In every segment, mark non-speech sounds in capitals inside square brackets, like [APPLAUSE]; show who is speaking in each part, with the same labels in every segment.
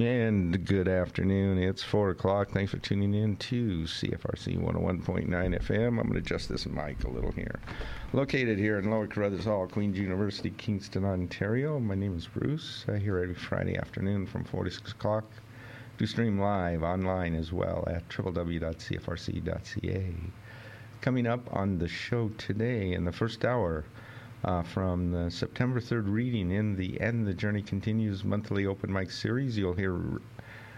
Speaker 1: And good afternoon. It's 4 o'clock. Thanks for tuning in to CFRC 101.9 FM. I'm going to adjust this mic a little here. Located here in Lower Carruthers Hall, Queen's University, Kingston, Ontario. My name is Bruce. I here every Friday afternoon from 4 to 6 o'clock. Do stream live online as well at www.cfrc.ca. Coming up on the show today in the first hour, uh, from the September 3rd reading in the And the Journey Continues monthly open mic series. You'll hear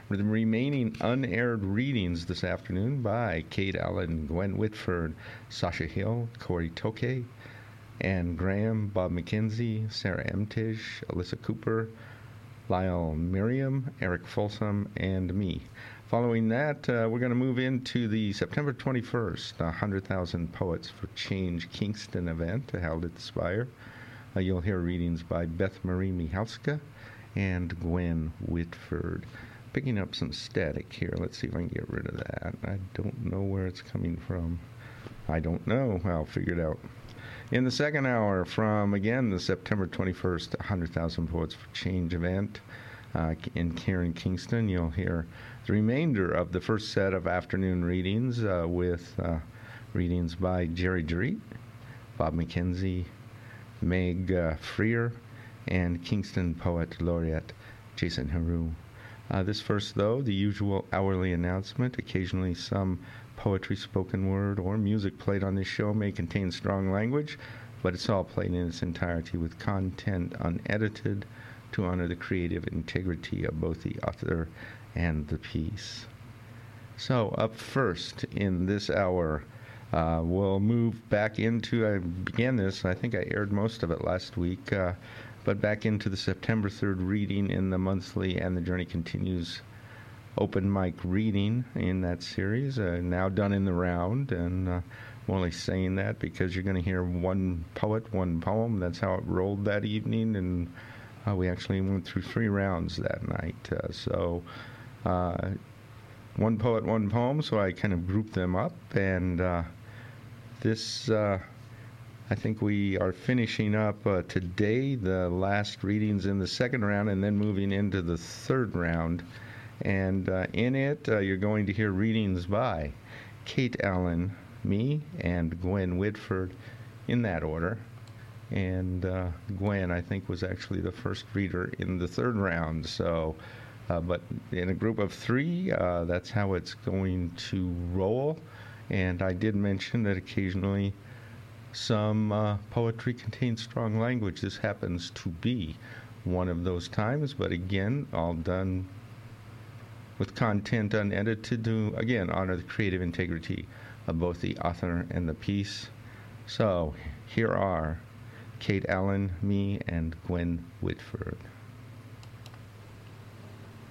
Speaker 1: the remaining unaired readings this afternoon by Kate Allen, Gwen Whitford, Sasha Hill, Corey Toke, Anne Graham, Bob McKenzie, Sarah Emtish, Alyssa Cooper, Lyle Miriam, Eric Folsom, and me. Following that, uh, we're going to move into the September 21st 100,000 Poets for Change Kingston event held at the Spire. Uh, you'll hear readings by Beth Marie Michalska and Gwen Whitford. Picking up some static here. Let's see if I can get rid of that. I don't know where it's coming from. I don't know. I'll figure it out. In the second hour, from again the September 21st 100,000 Poets for Change event uh, in Karen Kingston, you'll hear the remainder of the first set of afternoon readings uh, with uh, readings by Jerry Dorit, Bob McKenzie, Meg uh, Freer, and Kingston Poet Laureate Jason Heroux. Uh, this first, though, the usual hourly announcement. Occasionally, some poetry, spoken word, or music played on this show may contain strong language, but it's all played in its entirety with content unedited to honor the creative integrity of both the author and the piece. So, up first in this hour, uh, we'll move back into. I began this, I think I aired most of it last week, uh, but back into the September 3rd reading in the monthly And the Journey Continues open mic reading in that series, uh, now done in the round. And uh, I'm only saying that because you're going to hear one poet, one poem. That's how it rolled that evening. And uh, we actually went through three rounds that night. Uh, so one poet, one poem, so I kind of grouped them up. And uh, this, uh, I think we are finishing up uh, today the last readings in the second round and then moving into the third round. And uh, in it, uh, you're going to hear readings by Kate Allen, me, and Gwen Whitford in that order. And Gwen, I think, was actually the first reader in the third round. So uh, but in a group of three, uh, that's how it's going to roll. And I did mention that occasionally some uh, poetry contains strong language. This happens to be one of those times, but again, all done with content unedited to, again, honor the creative integrity of both the author and the piece. So here are Kate Allen, me, and Gwen Whitford.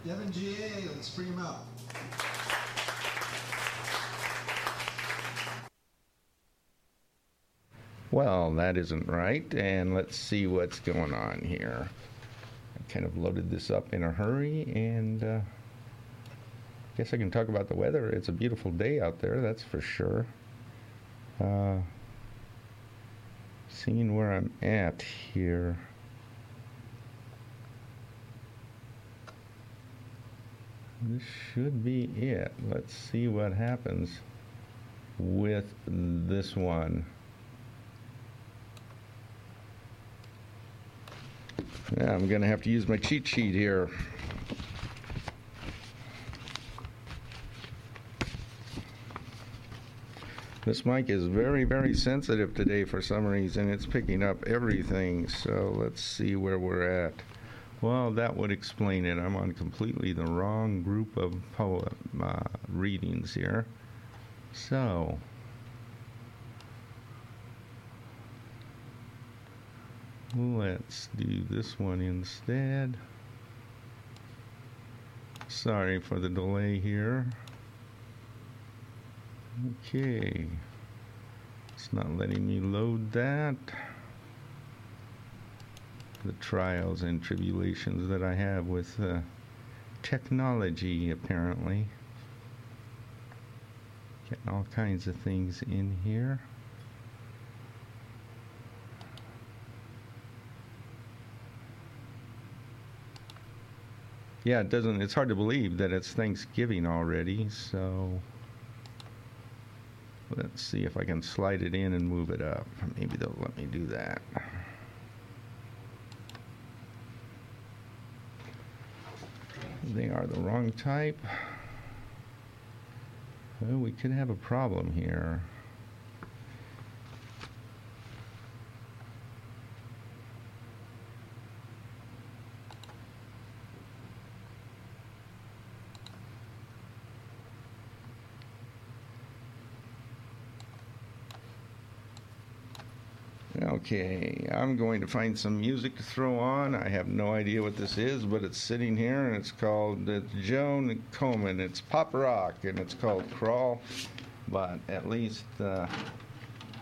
Speaker 2: Devin GA, let's bring him up.
Speaker 1: Well, that isn't right. And let's see what's going on here. I kind of loaded this up in a hurry and uh, guess I can talk about the weather. It's a beautiful day out there, that's for sure. Uh, seeing where I'm at here. This should be it. Let's see what happens with this one. Yeah, I'm going to have to use my cheat sheet here. This mic is very, very sensitive today for some reason. It's picking up everything. So let's see where we're at. Well, that would explain it. I'm on completely the wrong group of poem uh, readings here. So, let's do this one instead. Sorry for the delay here. Okay. It's not letting me load that the trials and tribulations that I have with uh, technology, apparently. Getting all kinds of things in here.
Speaker 3: Yeah, it doesn't. It's hard to believe that it's Thanksgiving already. So let's see if I can slide it in and move it up. Maybe they'll let me do that. They are the wrong type. Well, we could have a problem here. Okay, I'm going to find some music to throw on. I have no idea what this is, but it's sitting here and it's called it's Joan Coleman. It's pop rock and it's called Crawl. But at least uh,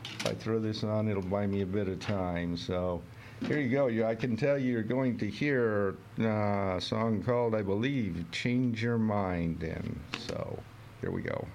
Speaker 3: if I throw this on, it'll buy me a bit of time. So here you go. You, I can tell you you're going to hear uh, a song called, I believe, Change Your Mind. And so here we go.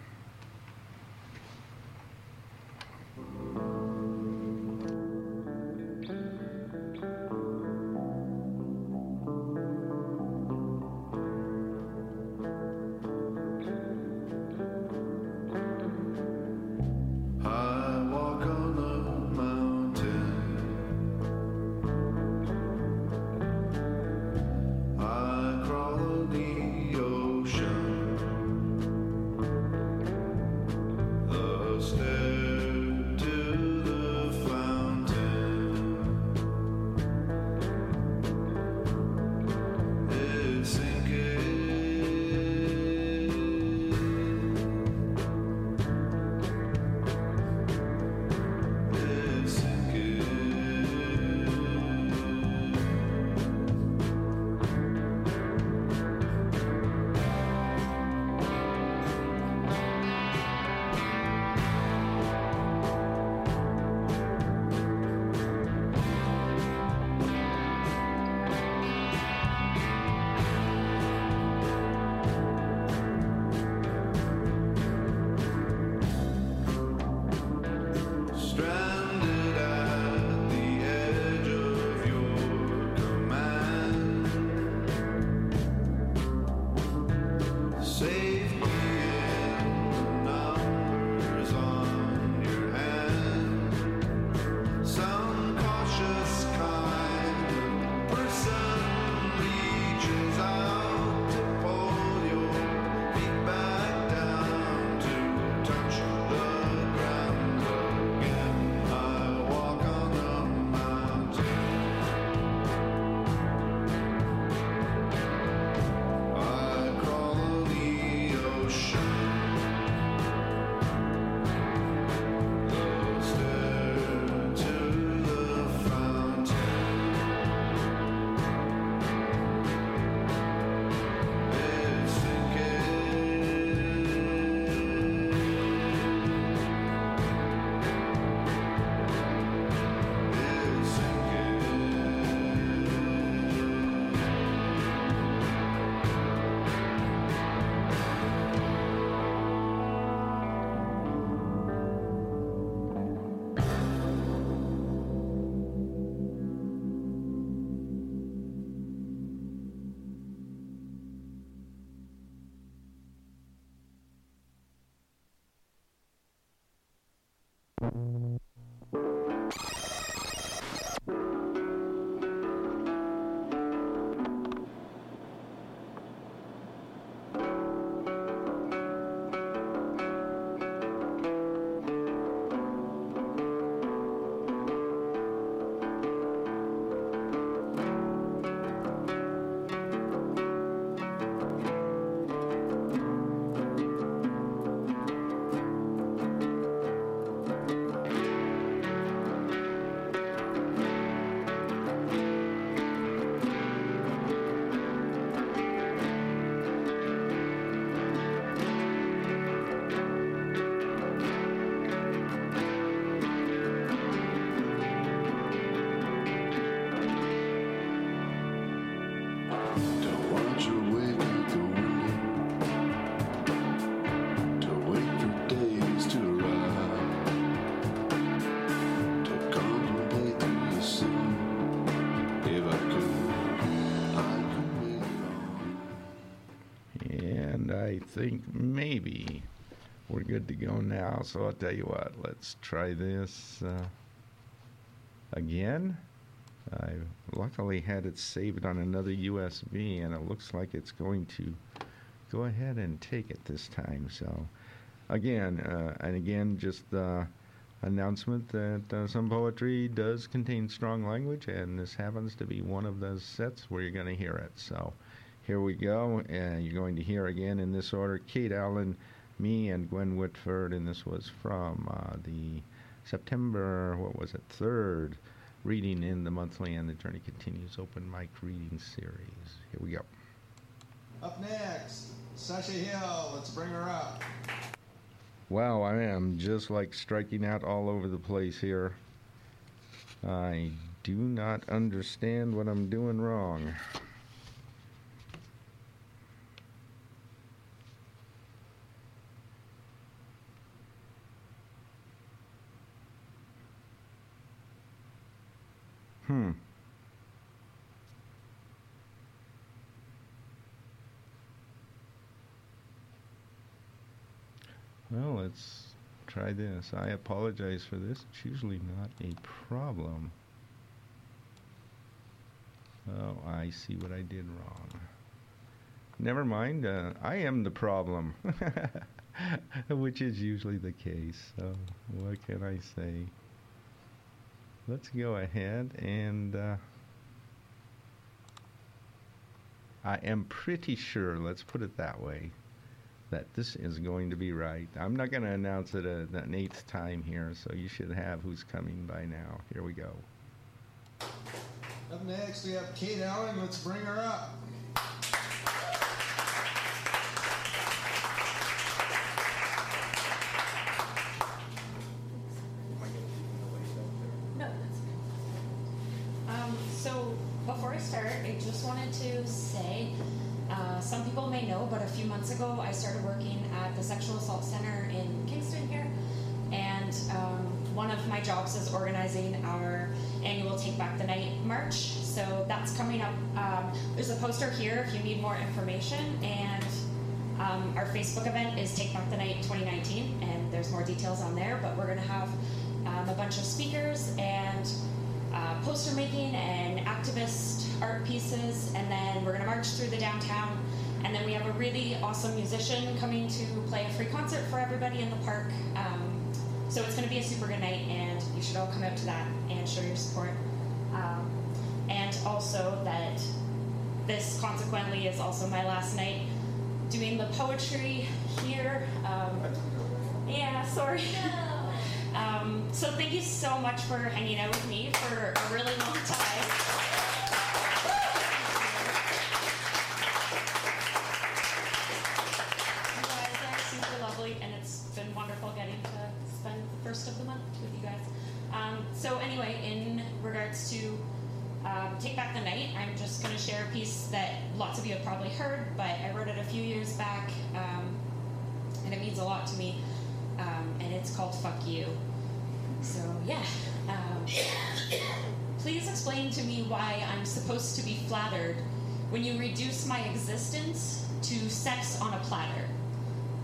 Speaker 1: Go now. So I'll tell you what, let's try this uh, again. I luckily had it saved on another USB, and it looks like it's going to go ahead and take it this time. So, again, uh, and again, just the announcement that uh, some poetry does contain strong language, and this happens to be one of those sets where you're going to hear it. So, here we go, and you're going to hear again in this order Kate Allen, me, and Gwen Whitford, and this was from uh, the September, what was it, 3rd reading in the monthly and the Journey Continues open mic reading series. Here we go.
Speaker 2: Up next, Sasha Hill. Let's bring her up.
Speaker 1: Wow, I am just like striking out all over the place here. I do not understand what I'm doing wrong. Hmm. Well, let's try this. I apologize for this. It's usually not a problem. Oh, I see what I did wrong. Never mind. Uh, I am the problem, [LAUGHS] which is usually the case. So, what can I say? Let's go ahead and. Uh, I am pretty sure, let's put it that way, that this is going to be right. I'm not going to announce it a, an eighth time here, so you should have who's coming by now. Here we go.
Speaker 2: Up next, we have Kate Allen. Let's bring her up.
Speaker 4: No, that's fine. Um, so before I start, I just wanted to say, uh, some people may know, but a few months ago I started working the Sexual Assault Center in Kingston here, and um, one of my jobs is organizing our annual Take Back the Night march. So that's coming up. Um, there's a poster here if you need more information, and um, our Facebook event is Take Back the Night 2019, and there's more details on there. But we're going to have um, a bunch of speakers and uh, poster making and activist art pieces, and then we're going to march through the downtown. And then we have a really awesome musician coming to play a free concert for everybody in the park. Um, so it's going to be a super good night, and you should all come out to that and show your support. Um, and also that this consequently is also my last night doing the poetry here. Um, yeah, sorry. [LAUGHS] Um, so thank you so much for hanging out with me for a really long time. You guys are super lovely, and it's been wonderful getting to spend the first of the month with you guys. Um, so anyway, in regards to um, Take Back the Night, I'm just going to share a piece that lots of you have probably heard, but I wrote it a few years back, um, and it means a lot to me. Um, and it's called Fuck You. So, yeah. Um, please explain to me why I'm supposed to be flattered when you reduce my existence to sex on a platter.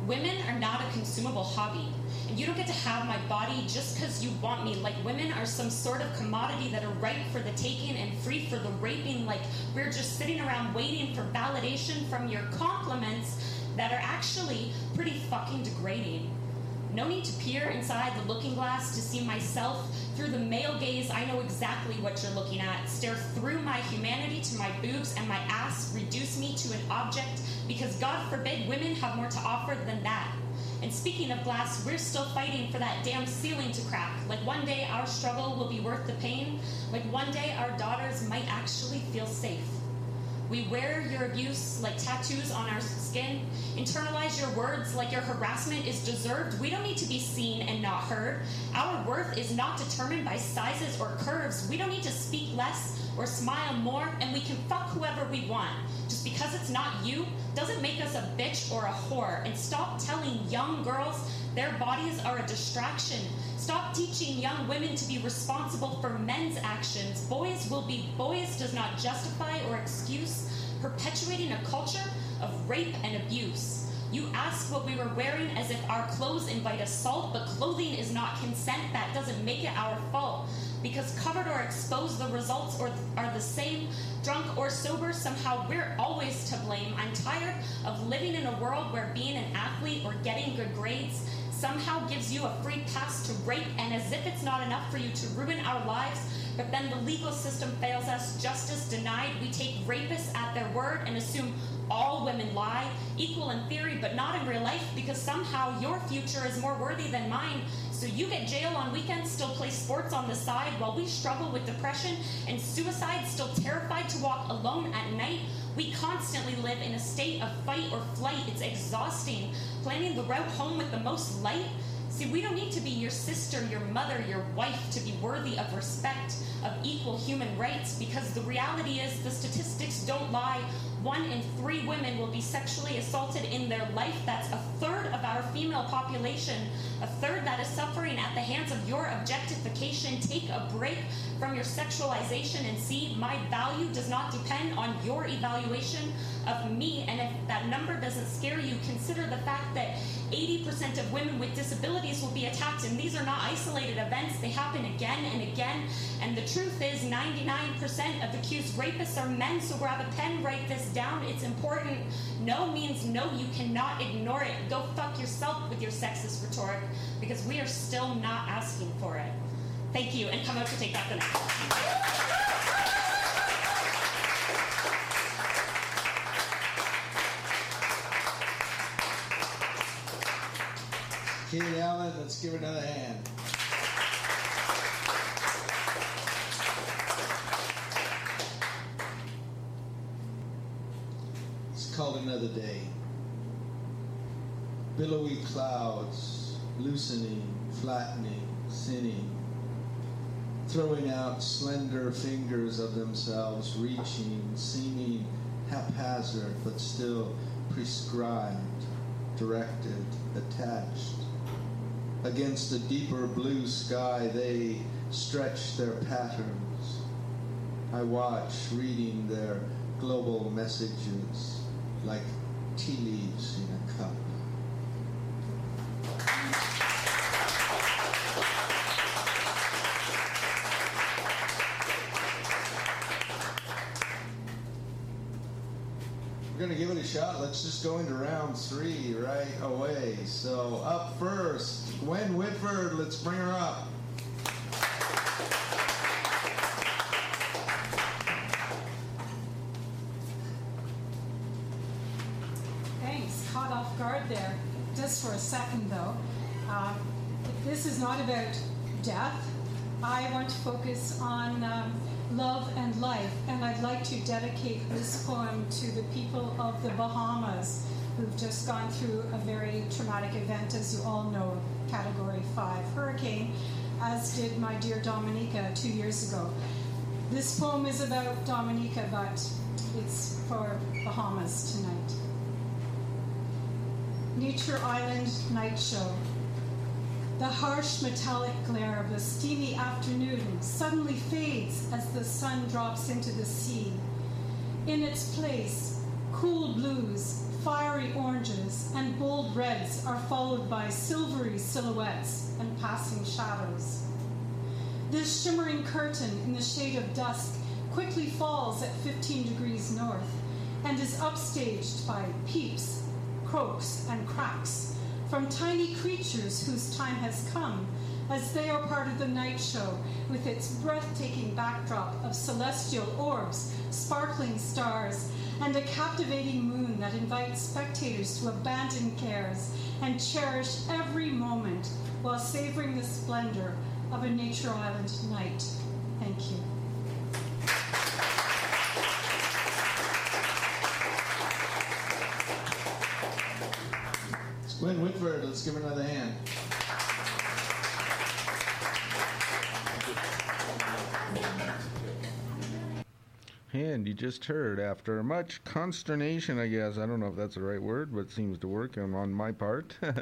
Speaker 4: Women are not a consumable hobby, you don't get to have my body just because you want me, like women are some sort of commodity that are ripe for the taking and free for the raping, like we're just sitting around waiting for validation from your compliments that are actually pretty fucking degrading. No need to peer inside the looking glass to see myself. Through the male gaze, I know exactly what you're looking at. Stare through my humanity to my boobs and my ass. Reduce me to an object because, God forbid, women have more to offer than that. And speaking of glass, we're still fighting for that damn ceiling to crack. Like one day our struggle will be worth the pain. Like one day our daughters might actually feel safe. We wear your abuse like tattoos on our skin. Internalize your words like your harassment is deserved. We don't need to be seen and not heard. Our worth is not determined by sizes or curves. We don't need to speak less or smile more, and we can fuck whoever we want. Just because it's not you doesn't make us a bitch or a whore. And stop telling young girls their bodies are a distraction. Stop teaching young women to be responsible for men's actions. Boys will be boys does not justify or excuse perpetuating a culture of rape and abuse. You ask what we were wearing as if our clothes invite assault, but clothing is not consent. That doesn't make it our fault. Because covered or exposed, the results or are the same. Drunk or sober, somehow we're always to blame. I'm tired of living in a world where being an athlete or getting good grades somehow gives you a free pass to rape, and as if it's not enough for you to ruin our lives, but then the legal system fails us, justice denied. We take rapists at their word and assume all women lie, equal in theory, but not in real life, because somehow your future is more worthy than mine. So you get jail on weekends, still play sports on the side, while we struggle with depression and suicide, still terrified to walk alone at night. We constantly live in a state of fight or flight. It's exhausting. Planning the route home with the most light. See, we don't need to be your sister, your mother, your wife to be worthy of respect, of equal human rights, because the reality is the statistics don't lie. One in three women will be sexually assaulted in their life. That's a third of our female population, a third that is suffering at the hands of your objectification. Take a break from your sexualization and see my value does not depend on your evaluation of me. And if that number doesn't scare you, consider the fact that 80% of women with disabilities will be attacked, and these are not isolated events. They happen again and again. And the truth is, 99% of accused rapists are men. So grab a pen, write this down. It's important. No means no. You cannot ignore it. Go fuck yourself with your sexist rhetoric because we are still not asking for it. Thank you, and come out to take back the night.
Speaker 5: Kate Allen, let's give her another hand. It's called Another Day. Billowy clouds, loosening, flattening, sinning, throwing out slender fingers of themselves, reaching, seeming haphazard, but still prescribed, directed, attached. Against the deeper blue sky, they stretch their patterns. I watch, reading their global messages like tea leaves in a cup. We're gonna give it a shot. Let's just go into round three right away. So up first, Gwen Whitford. Let's bring her up.
Speaker 6: Thanks. Caught off guard there. Just for a second, though. Um, this is not about death. I want to focus on um, love and life, and I'd like to dedicate this poem to the people of the Bahamas who've just gone through a very traumatic event, as you all know, Category 5 hurricane, as did my dear Dominica two years ago. This poem is about Dominica, but it's for Bahamas tonight. Nature Island Night Show. The harsh metallic glare of a steamy afternoon suddenly fades as the sun drops into the sea. In its place, cool blues, fiery oranges, and bold reds are followed by silvery silhouettes and passing shadows. This shimmering curtain in the shade of dusk quickly falls at 15 degrees north and is upstaged by peeps, croaks, and cracks from tiny creatures whose time has come as they are part of the night show with its breathtaking backdrop of celestial orbs, sparkling stars, and a captivating moon that invites spectators to abandon cares and cherish every moment while savoring the splendor of a nature island night. Thank you.
Speaker 5: Gwen Whitford. Let's give her another hand.
Speaker 1: And you just heard, after much consternation, I guess, I don't know if that's the right word, but seems to work on, on my part, [LAUGHS] uh,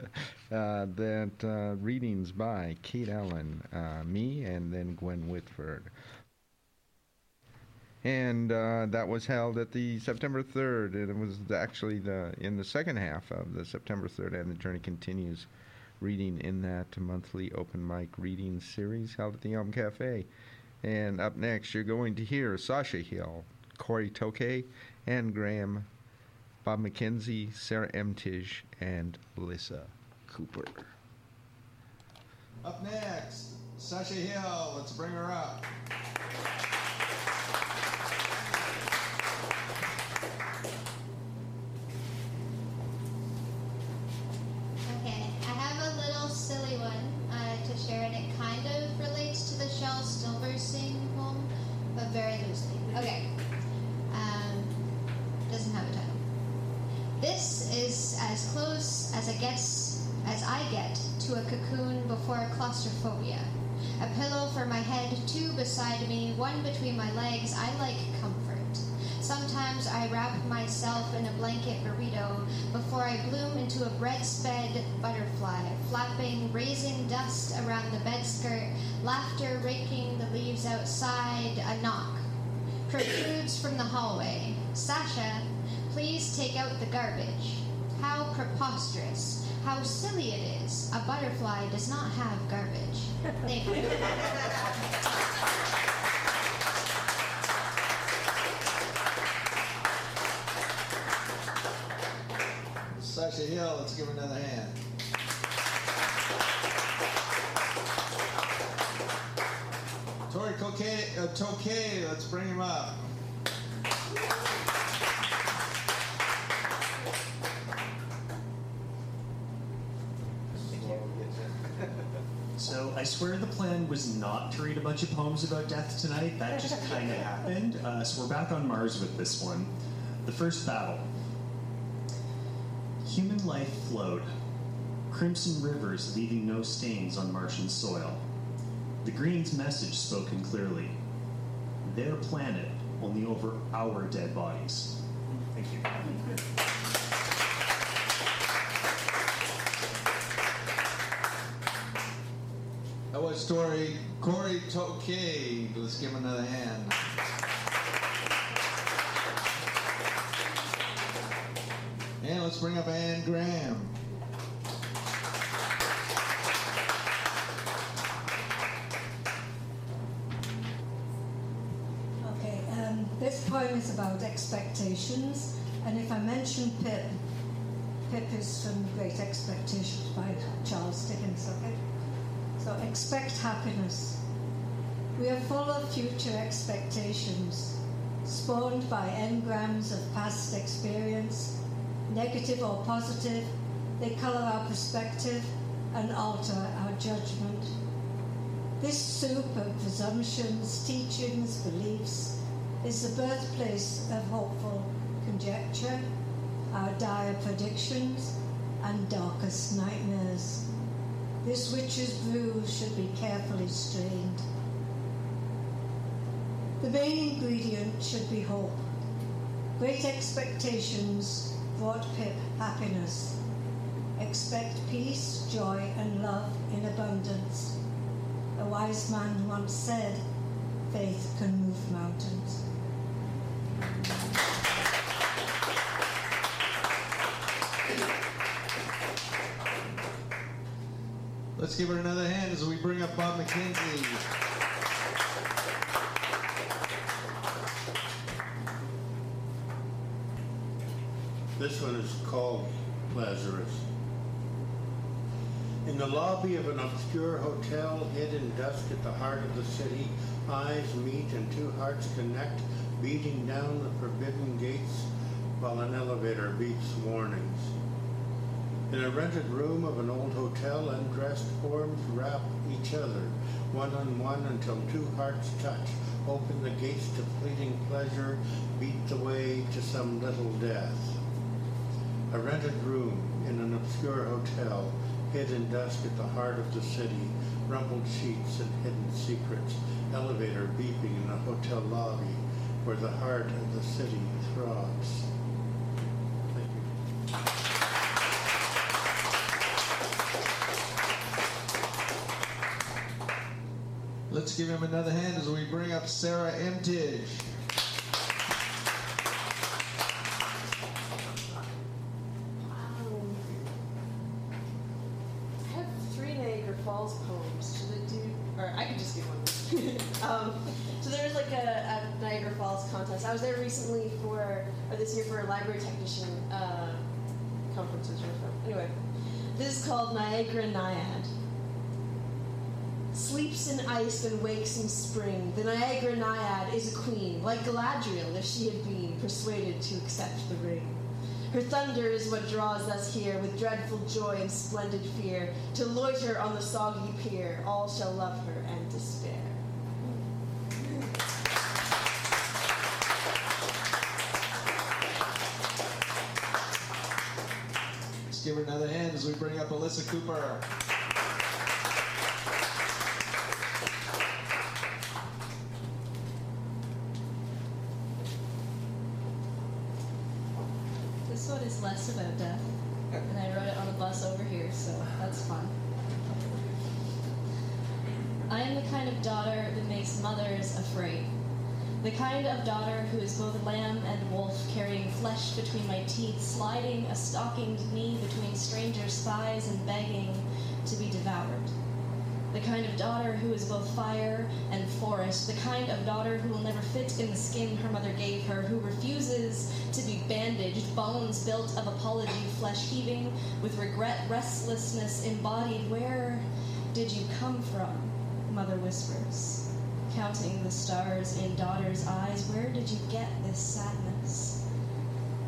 Speaker 1: that uh, readings by Kate Allen, uh, me, and then Gwen Whitford. And uh, that was held at the September 3rd, and it was actually the in the second half of the September 3rd, and the journey continues reading in that monthly open mic reading series held at the Elm Cafe. And up next, you're going to hear Sasha Hill, Corey Tokay, Ann Graham, Bob McKenzie, Sarah Emtige, and Lissa Cooper.
Speaker 2: Up next, Sasha Hill. Let's bring her up.
Speaker 7: Okay, I have a little silly one uh, to share, and it kind of relates to the Shell Stillbursting poem, but very loosely. Okay, um, doesn't have a title. This is as close as it gets, as I get, to a cocoon before claustrophobia. A pillow for my head, two beside me, one between my legs. I like comfort. Sometimes I wrap myself in a blanket burrito before I bloom into a bread-sped butterfly, flapping, raising dust around the bed skirt, laughter raking the leaves outside, a knock. Protrudes from the hallway. Sasha, please take out the garbage. How preposterous. How silly it is. A butterfly does not have garbage. Thank you.
Speaker 2: Sasha Hill. Let's give her another hand. Tokay, uh, let's bring him up. [LAUGHS]
Speaker 8: So I swear the plan was not to read a bunch of poems about death tonight. That just kind of [LAUGHS] happened. Uh, so we're back on Mars with this one. The first battle. Human life flowed. Crimson rivers leaving no stains on Martian soil. The Greens' message spoken clearly. Their planet only over our dead bodies. Thank you.
Speaker 2: That was Tori Corey Tokay. Let's give him another hand. And let's bring up Ann Graham.
Speaker 9: Okay, um, is about expectations, and if I mention Pip, Pip is from Great Expectations by Charles Dickens, okay? So expect happiness. We are full of future expectations, spawned by engrams of past experience, negative or positive, they colour our perspective and alter our judgment. This soup of presumptions, teachings, beliefs is the birthplace of hopeful conjecture, our dire predictions, and darkest nightmares. This witch's brew should be carefully strained. The main ingredient should be hope. Great expectations brought Pip happiness. Expect peace, joy, and love in abundance. A wise man once said, faith can move mountains.
Speaker 2: Let's give her another hand as we bring up Bob McKenzie.
Speaker 10: This one is called Lazarus. In the lobby of an obscure hotel hid in dusk at the heart of the city, eyes meet and two hearts connect, beating down the forbidden gates while an elevator beeps warnings. In a rented room of an old hotel, undressed forms wrap each other, one on one until two hearts touch, open the gates to fleeting pleasure, beat the way to some little death. A rented room in an obscure hotel, hid in dusk at the heart of the city, rumpled sheets and hidden secrets, elevator beeping in the hotel lobby where the heart of the city throbs.
Speaker 2: Let's give him another hand as we bring up Sarah Emtige.
Speaker 11: Recently for, or this year for a library technician uh, conferences. Anyway, this is called Niagara Naiad. Sleeps in ice and wakes in spring. The Niagara Naiad is a queen, like Galadriel if she had been persuaded to accept the ring. Her thunder is what draws us here with dreadful joy and splendid fear. To loiter on the soggy pier, all shall love her and despair.
Speaker 2: Let's give her another hand as we bring up Alyssa Cooper.
Speaker 12: This one is less about death, and I wrote it on a bus over here, so that's fun. I am the kind of daughter that makes mothers afraid. The kind of daughter who is both lamb and wolf, carrying flesh between my teeth, sliding a stockinged knee between strangers' thighs, and begging to be devoured. The kind of daughter who is both fire and forest. The kind of daughter who will never fit in the skin her mother gave her, who refuses to be bandaged, bones built of apology, flesh heaving with regret, restlessness embodied. Where did you come from? Mother whispers, counting the stars in daughter's eyes. Where did you get this sadness?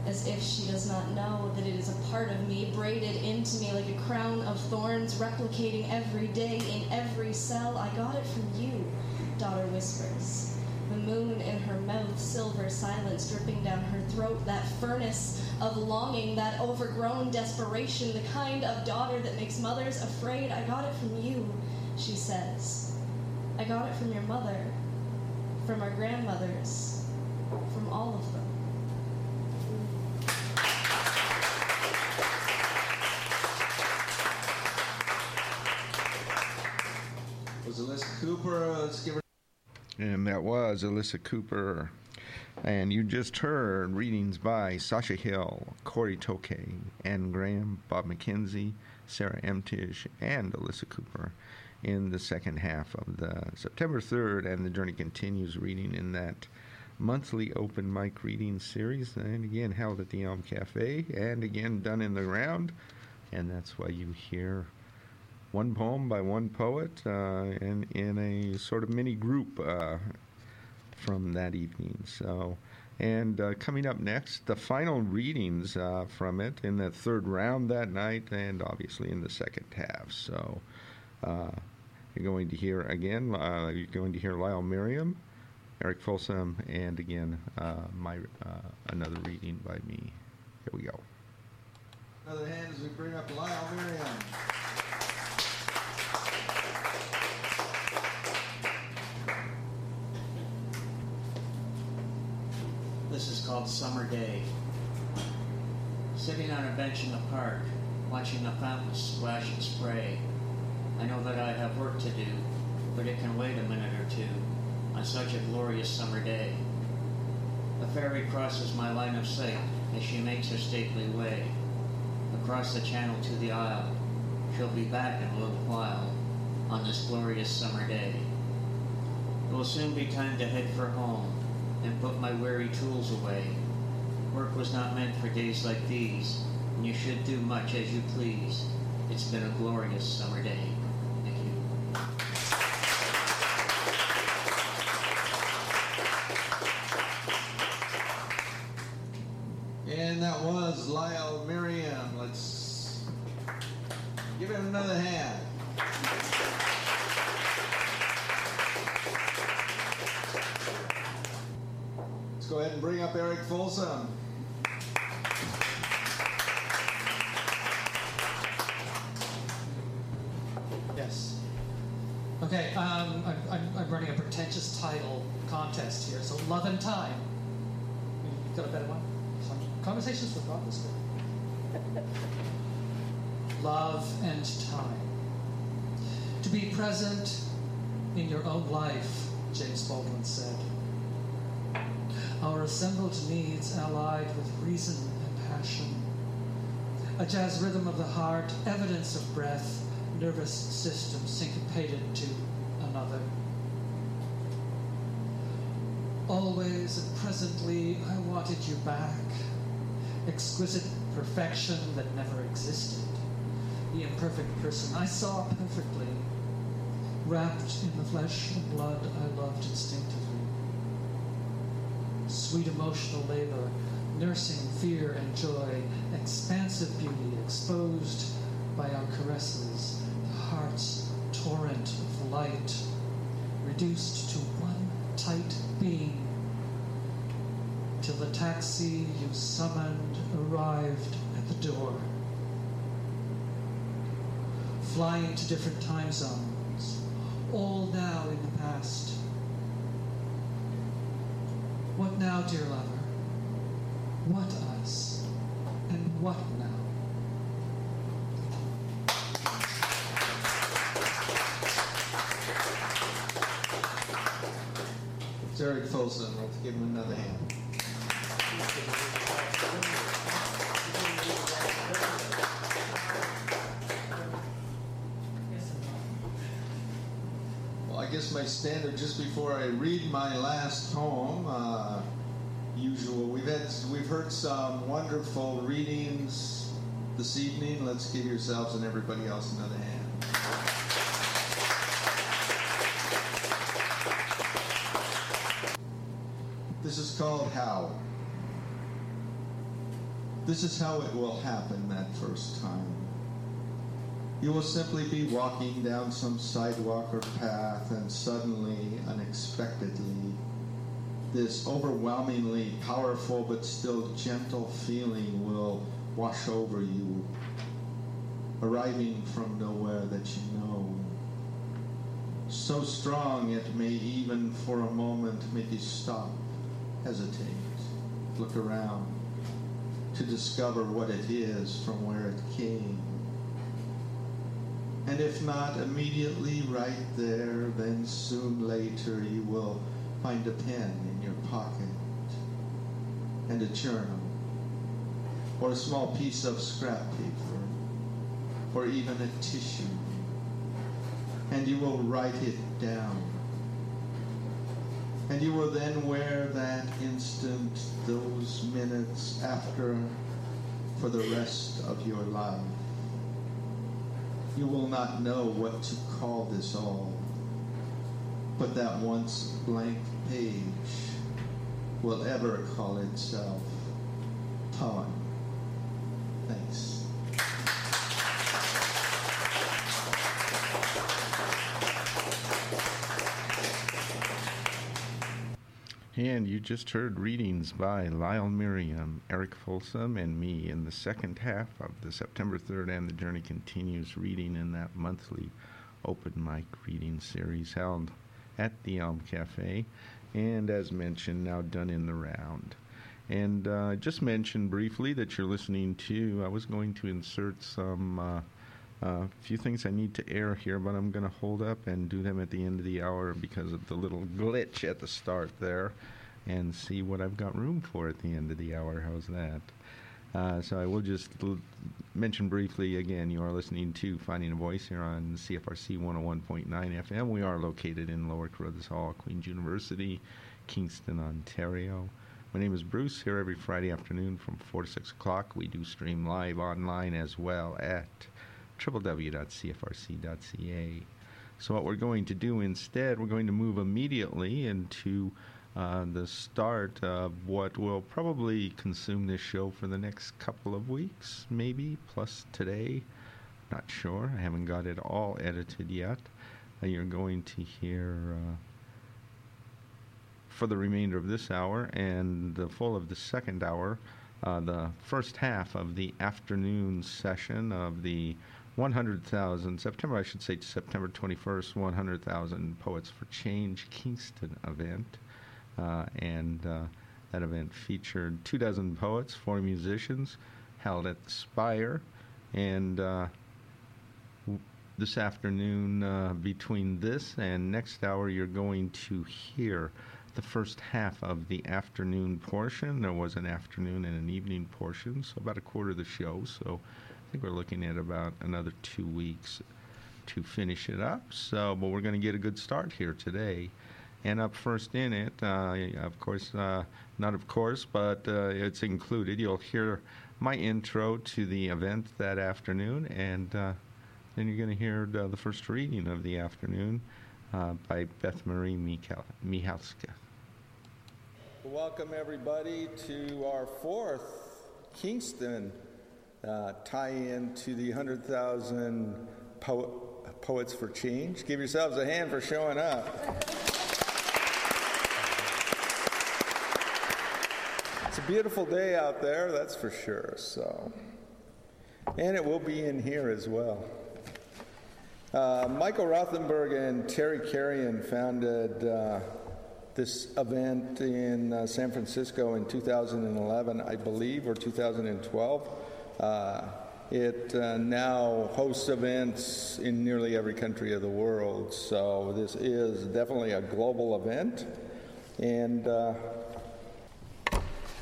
Speaker 12: as if she does not know that it is a part of me, braided into me like a crown of thorns, replicating every day in every cell. I got it from you, daughter whispers. The moon in her mouth, silver silence dripping down her throat, that furnace of longing, that overgrown desperation, the kind of daughter that makes mothers afraid. I got it from you, she says. I got it from your mother, from our grandmothers, from all of them.
Speaker 2: Was Alyssa Cooper. Uh, let's give her.
Speaker 1: And that was Alyssa Cooper. And you just heard readings by Sasha Hill, Corey Tokay, Ann Graham, Bob McKenzie, Sarah Emtish, and Alyssa Cooper in the second half of the September 3rd and the Journey Continues reading in that monthly open mic reading series. And again, held at the Elm Cafe and again done in the round. And that's why you hear one poem by one poet uh, in, in a sort of mini group uh, from that evening. So, and uh, coming up next, the final readings uh, from it in the third round that night, and obviously in the second half. So, uh, you're going to hear again. Uh, you're going to hear Lyle Merriam, Eric Folsom, and again uh, my uh, another reading by me. Here we go.
Speaker 2: Another hand as we bring up Lyle Miriam.
Speaker 13: This is called Summer Day. Sitting on a bench in the park, watching the fountains splash and spray. I know that I have work to do, but it can wait a minute or two on such a glorious summer day. A ferry crosses my line of sight as she makes her stately way across the channel to the isle. She'll be back in a little while on this glorious summer day. It will soon be time to head for home and put my weary tools away. Work was not meant for days like these, and you should do much as you please. It's been a glorious summer day. Thank you.
Speaker 2: And that was Lyle Miriam. Let's give him another hand. Let's go ahead and bring up Eric Folsom.
Speaker 14: Yes. Okay, um, I'm, I'm, I'm running a pretentious title contest and Time. You got a better one? Some conversations with God this good. Love and Time. To be present in your own life, James Baldwin said. Our assembled needs allied with reason and passion. A jazz rhythm of the heart, evidence of breath, nervous system syncopated to another. Always and presently, I wanted you back. Exquisite perfection that never existed. The imperfect person I saw perfectly. Wrapped in the flesh and blood I loved instinctively. Sweet emotional labor, nursing fear and joy, expansive beauty exposed by our caresses, the heart's torrent of light, reduced to tight being, till the taxi you summoned arrived at the door. Flying to different time zones, all now in the past. What now, dear lover? What us? And what now?
Speaker 5: It's Eric Folsom. Let's give him another hand. Well, I guess my standard just before I read my last poem, uh, usual. We've had we've heard some wonderful readings this evening. Let's give yourselves and everybody else another hand. This is called How. This is how it will happen that first time. You will simply be walking down some sidewalk or path, and suddenly, unexpectedly, this overwhelmingly powerful but still gentle feeling will wash over you, arriving from nowhere that you know. So strong it may even for a moment make you stop, hesitate, look around to discover what it is from where it came. And if not immediately right there, then soon later you will find a pen in your pocket and a journal or a small piece of scrap paper or even a tissue. And you will write it down. And you will then wear that instant, those minutes after, for the rest of your life. You will not know what to call this all, but that once blank page will ever call itself poem. Thanks.
Speaker 1: And you just heard readings by Lyle Miriam, Eric Folsom, and me in the second half of the September 3rd and the Journey Continues reading in that monthly open mic reading series held at the Elm Cafe, and as mentioned, now done in the round. And uh, just mentioned briefly that you're listening to, I was going to insert some. Uh, a few things I need to air here, but I'm going to hold up and do them at the end of the hour because of the little glitch at the start there and see what I've got room for at the end of the hour. How's that? Uh, so I will just l- mention briefly again, you are listening to Finding a Voice here on CFRC 101.9 FM. We are located in Lower Carruthers Hall, Queen's University, Kingston, Ontario. My name is Bruce, here every Friday afternoon from 4 to 6 o'clock. We do stream live online as well at www.cfrc.ca. So, what we're going to do instead, we're going to move immediately into uh, the start of what will probably consume this show for the next couple of weeks, maybe, plus today. Not sure. I haven't got it all edited yet. Uh, you're going to hear. Uh, for the remainder of this hour and the full of the second hour, uh, the first half of the afternoon session of the 100,000, September, I should say, September 21st, 100,000 Poets for Change Kingston event. Uh, and uh, that event featured two dozen poets, four musicians, held at the Spire. And uh, w- this afternoon, uh, between this and next hour, you're going to hear the first half of the afternoon portion. There was an afternoon and an evening portion, so about a quarter of the show. So I think we're looking at about another two weeks to finish it up. So, but we're going to get a good start here today. And up first in it, uh, of course, uh, not of course, but uh, it's included. You'll hear my intro to the event that afternoon, and uh, then you're going to hear the, the first reading of the afternoon uh, by Beth Marie Michal- Michalska.
Speaker 5: Welcome, everybody, to our fourth Kingston uh, tie in to the 100,000 po- Poets for Change. Give yourselves a hand for showing up. It's a beautiful day out there, that's for sure. So, and it will be in here as well. Uh, Michael Rothenberg and Terri Carrion founded uh, this event in uh, San Francisco in 2011, I believe, or 2012. Uh, it uh, now hosts events in nearly every country of the world, so this is definitely a global event. And uh,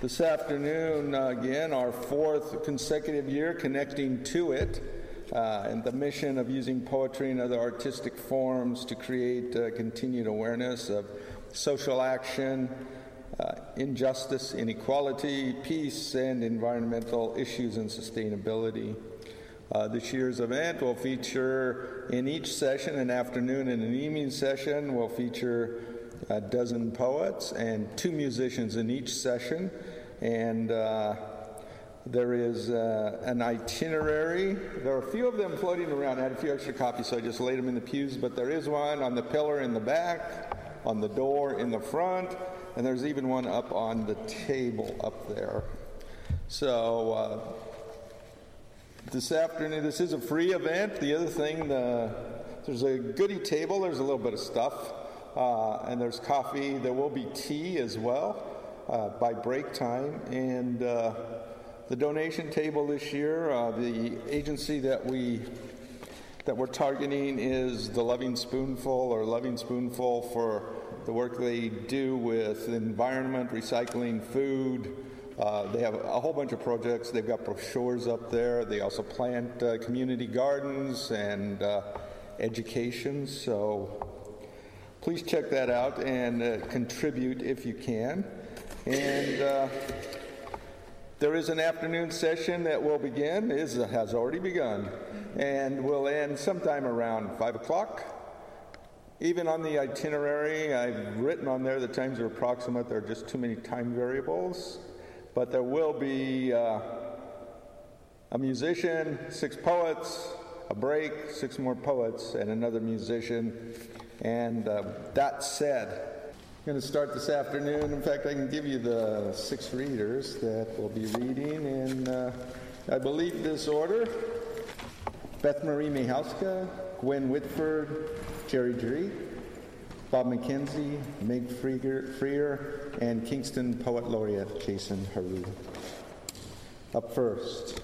Speaker 5: this afternoon, again, our fourth consecutive year connecting to it, uh, and the mission of using poetry and other artistic forms to create uh, continued awareness of social action, uh, injustice, inequality, peace, and environmental issues and sustainability. Uh, this year's event will feature in each session, an afternoon and an evening session, will feature a dozen poets and two musicians in each session. And uh, there is uh, an itinerary. There are a few of them floating around. I had a few extra copies, so I just laid them in the pews. But there is one on the pillar in the back, on the door in the front, and there's even one up on the table up there. So uh, this afternoon, this is a free event. The other thing, the, there's a goodie table. There's a little bit of stuff, uh, and there's coffee. There will be tea as well uh, by break time, and uh, the donation table this year. Uh, the agency that we that we're targeting is the Loving Spoonful or Loving Spoonful for the work they do with environment, recycling, food. Uh, they have a whole bunch of projects. They've got brochures up there. They also plant uh, community gardens and uh, education. So please check that out and uh, contribute if you can. And uh, there is an afternoon session that will begin, is, has already begun, and will end sometime around 5 o'clock. Even on the itinerary, I've written on there the times are approximate. There are just too many time variables. But there will be uh, a musician, six poets, a break, six more poets, and another musician. And uh, that said, I'm going to start this afternoon. In fact, I can give you the six readers that will be reading in, uh, I believe, this order Beth Marie Michalska, Gwen Whitford, Jerry Dree, Bob McKenzie, Meg Freer, and Kingston Poet Laureate Jason Heroux. Up first,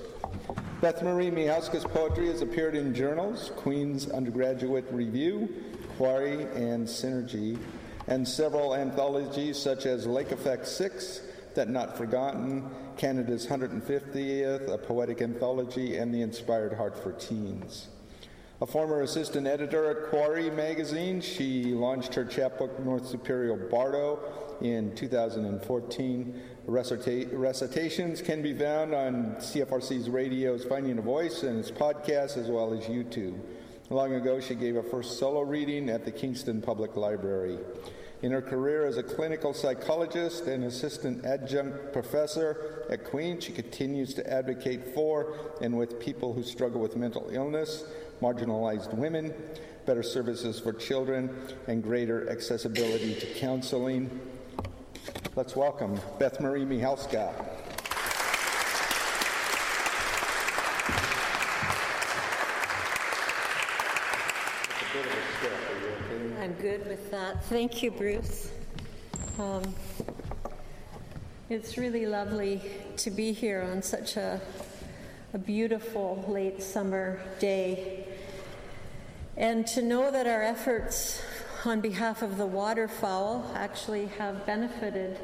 Speaker 5: Beth Marie Michalska's poetry has appeared in journals, Queen's Undergraduate Review, Quarry, and Synergy, and several anthologies such as Lake Effect 6, That Not Forgotten, Canada's 150th, a poetic anthology, and The Inspired Heart for Teens. A former assistant editor at Quarry magazine, she launched her chapbook North Superior Bardo in 2014. Recita- recitations can be found on CFRC's radio's Finding a Voice and its podcast, as well as YouTube. Long ago, she gave her first solo reading at the Kingston Public Library. In her career as a clinical psychologist and assistant adjunct professor at Queen, she continues to advocate for and with people who struggle with mental illness, marginalized women, better services for children, and greater accessibility to counseling. Let's welcome Beth Marie Michalska.
Speaker 15: I'm good with that. Thank you, Bruce. Um, it's really lovely to be here on such a, a beautiful late summer day and to know that our efforts on behalf of the waterfowl actually have benefited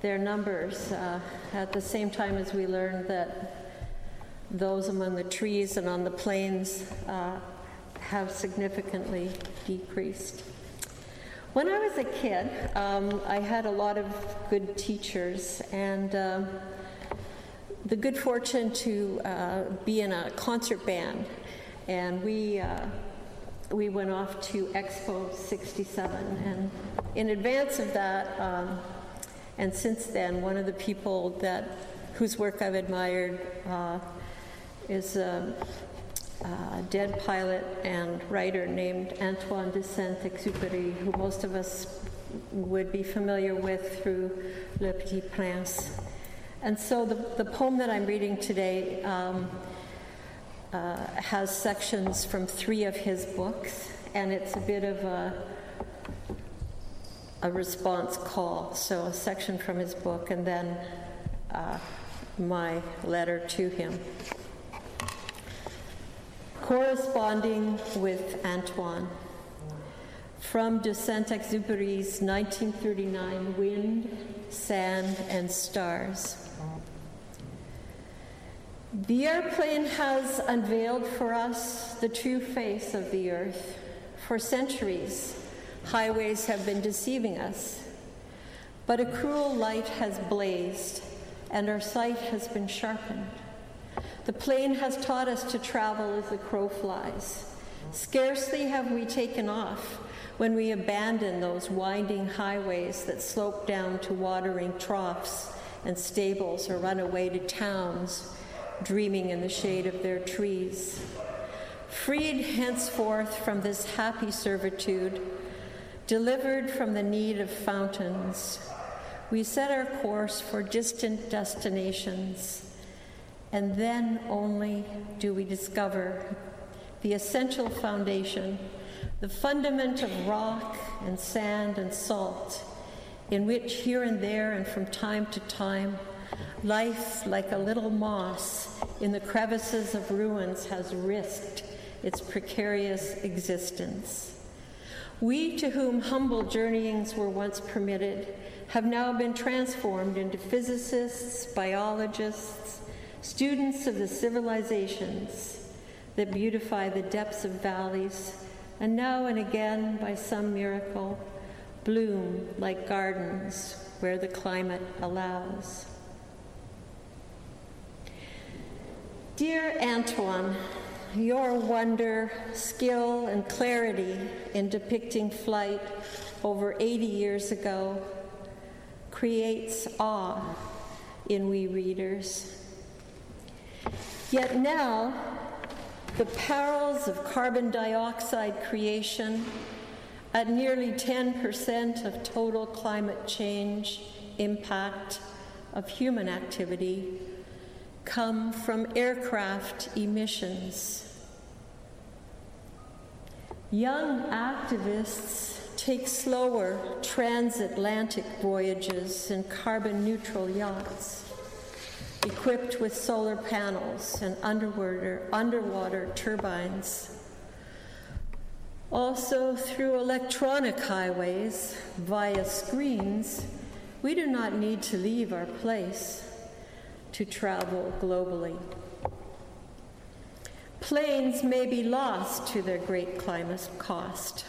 Speaker 15: their numbers uh, at the same time as we learned that those among the trees and on the plains uh, have significantly decreased. When I was a kid, um, I had a lot of good teachers and um, the good fortune to uh, be in a concert band. And we, uh, we went off to Expo 67. And in advance of that, um, and since then, one of the people that whose work I've admired uh, is a, a dead pilot and writer named Antoine de Saint-Exupéry, who most of us would be familiar with through Le Petit Prince. And so the, the poem that I'm reading today um, uh, has sections from three of his books, and it's a bit of a, a response call. So a section from his book, and then uh, my letter to him. Corresponding with Antoine. From de Saint-Exupéry's 1939 Wind, Sand, and Stars. The airplane has unveiled for us the true face of the earth. For centuries, highways have been deceiving us. But a cruel light has blazed, and our sight has been sharpened. The plane has taught us to travel as the crow flies. Scarcely have we taken off when we abandon those winding highways that slope down to watering troughs and stables or run away to towns, dreaming in the shade of their trees. Freed henceforth from this happy servitude, delivered from the need of fountains, we set our course for distant destinations, and then only do we discover the essential foundation, the fundament of rock and sand and salt, in which here and there and from time to time, life, like a little moss in the crevices of ruins, has risked its precarious existence. We, to whom humble journeyings were once permitted, have now been transformed into physicists, biologists, students of the civilizations that beautify the depths of valleys, and now and again, by some miracle, bloom like gardens where the climate allows. Dear Antoine, your wonder, skill, and clarity in depicting flight over 80 years ago creates awe in we readers. Yet now, the perils of carbon dioxide creation at nearly 10% of total climate change impact of human activity come from aircraft emissions. Young activists take slower transatlantic voyages in carbon neutral yachts equipped with solar panels and underwater, underwater turbines. Also, through electronic highways via screens, we do not need to leave our place to travel globally. Planes may be lost to their great climate cost.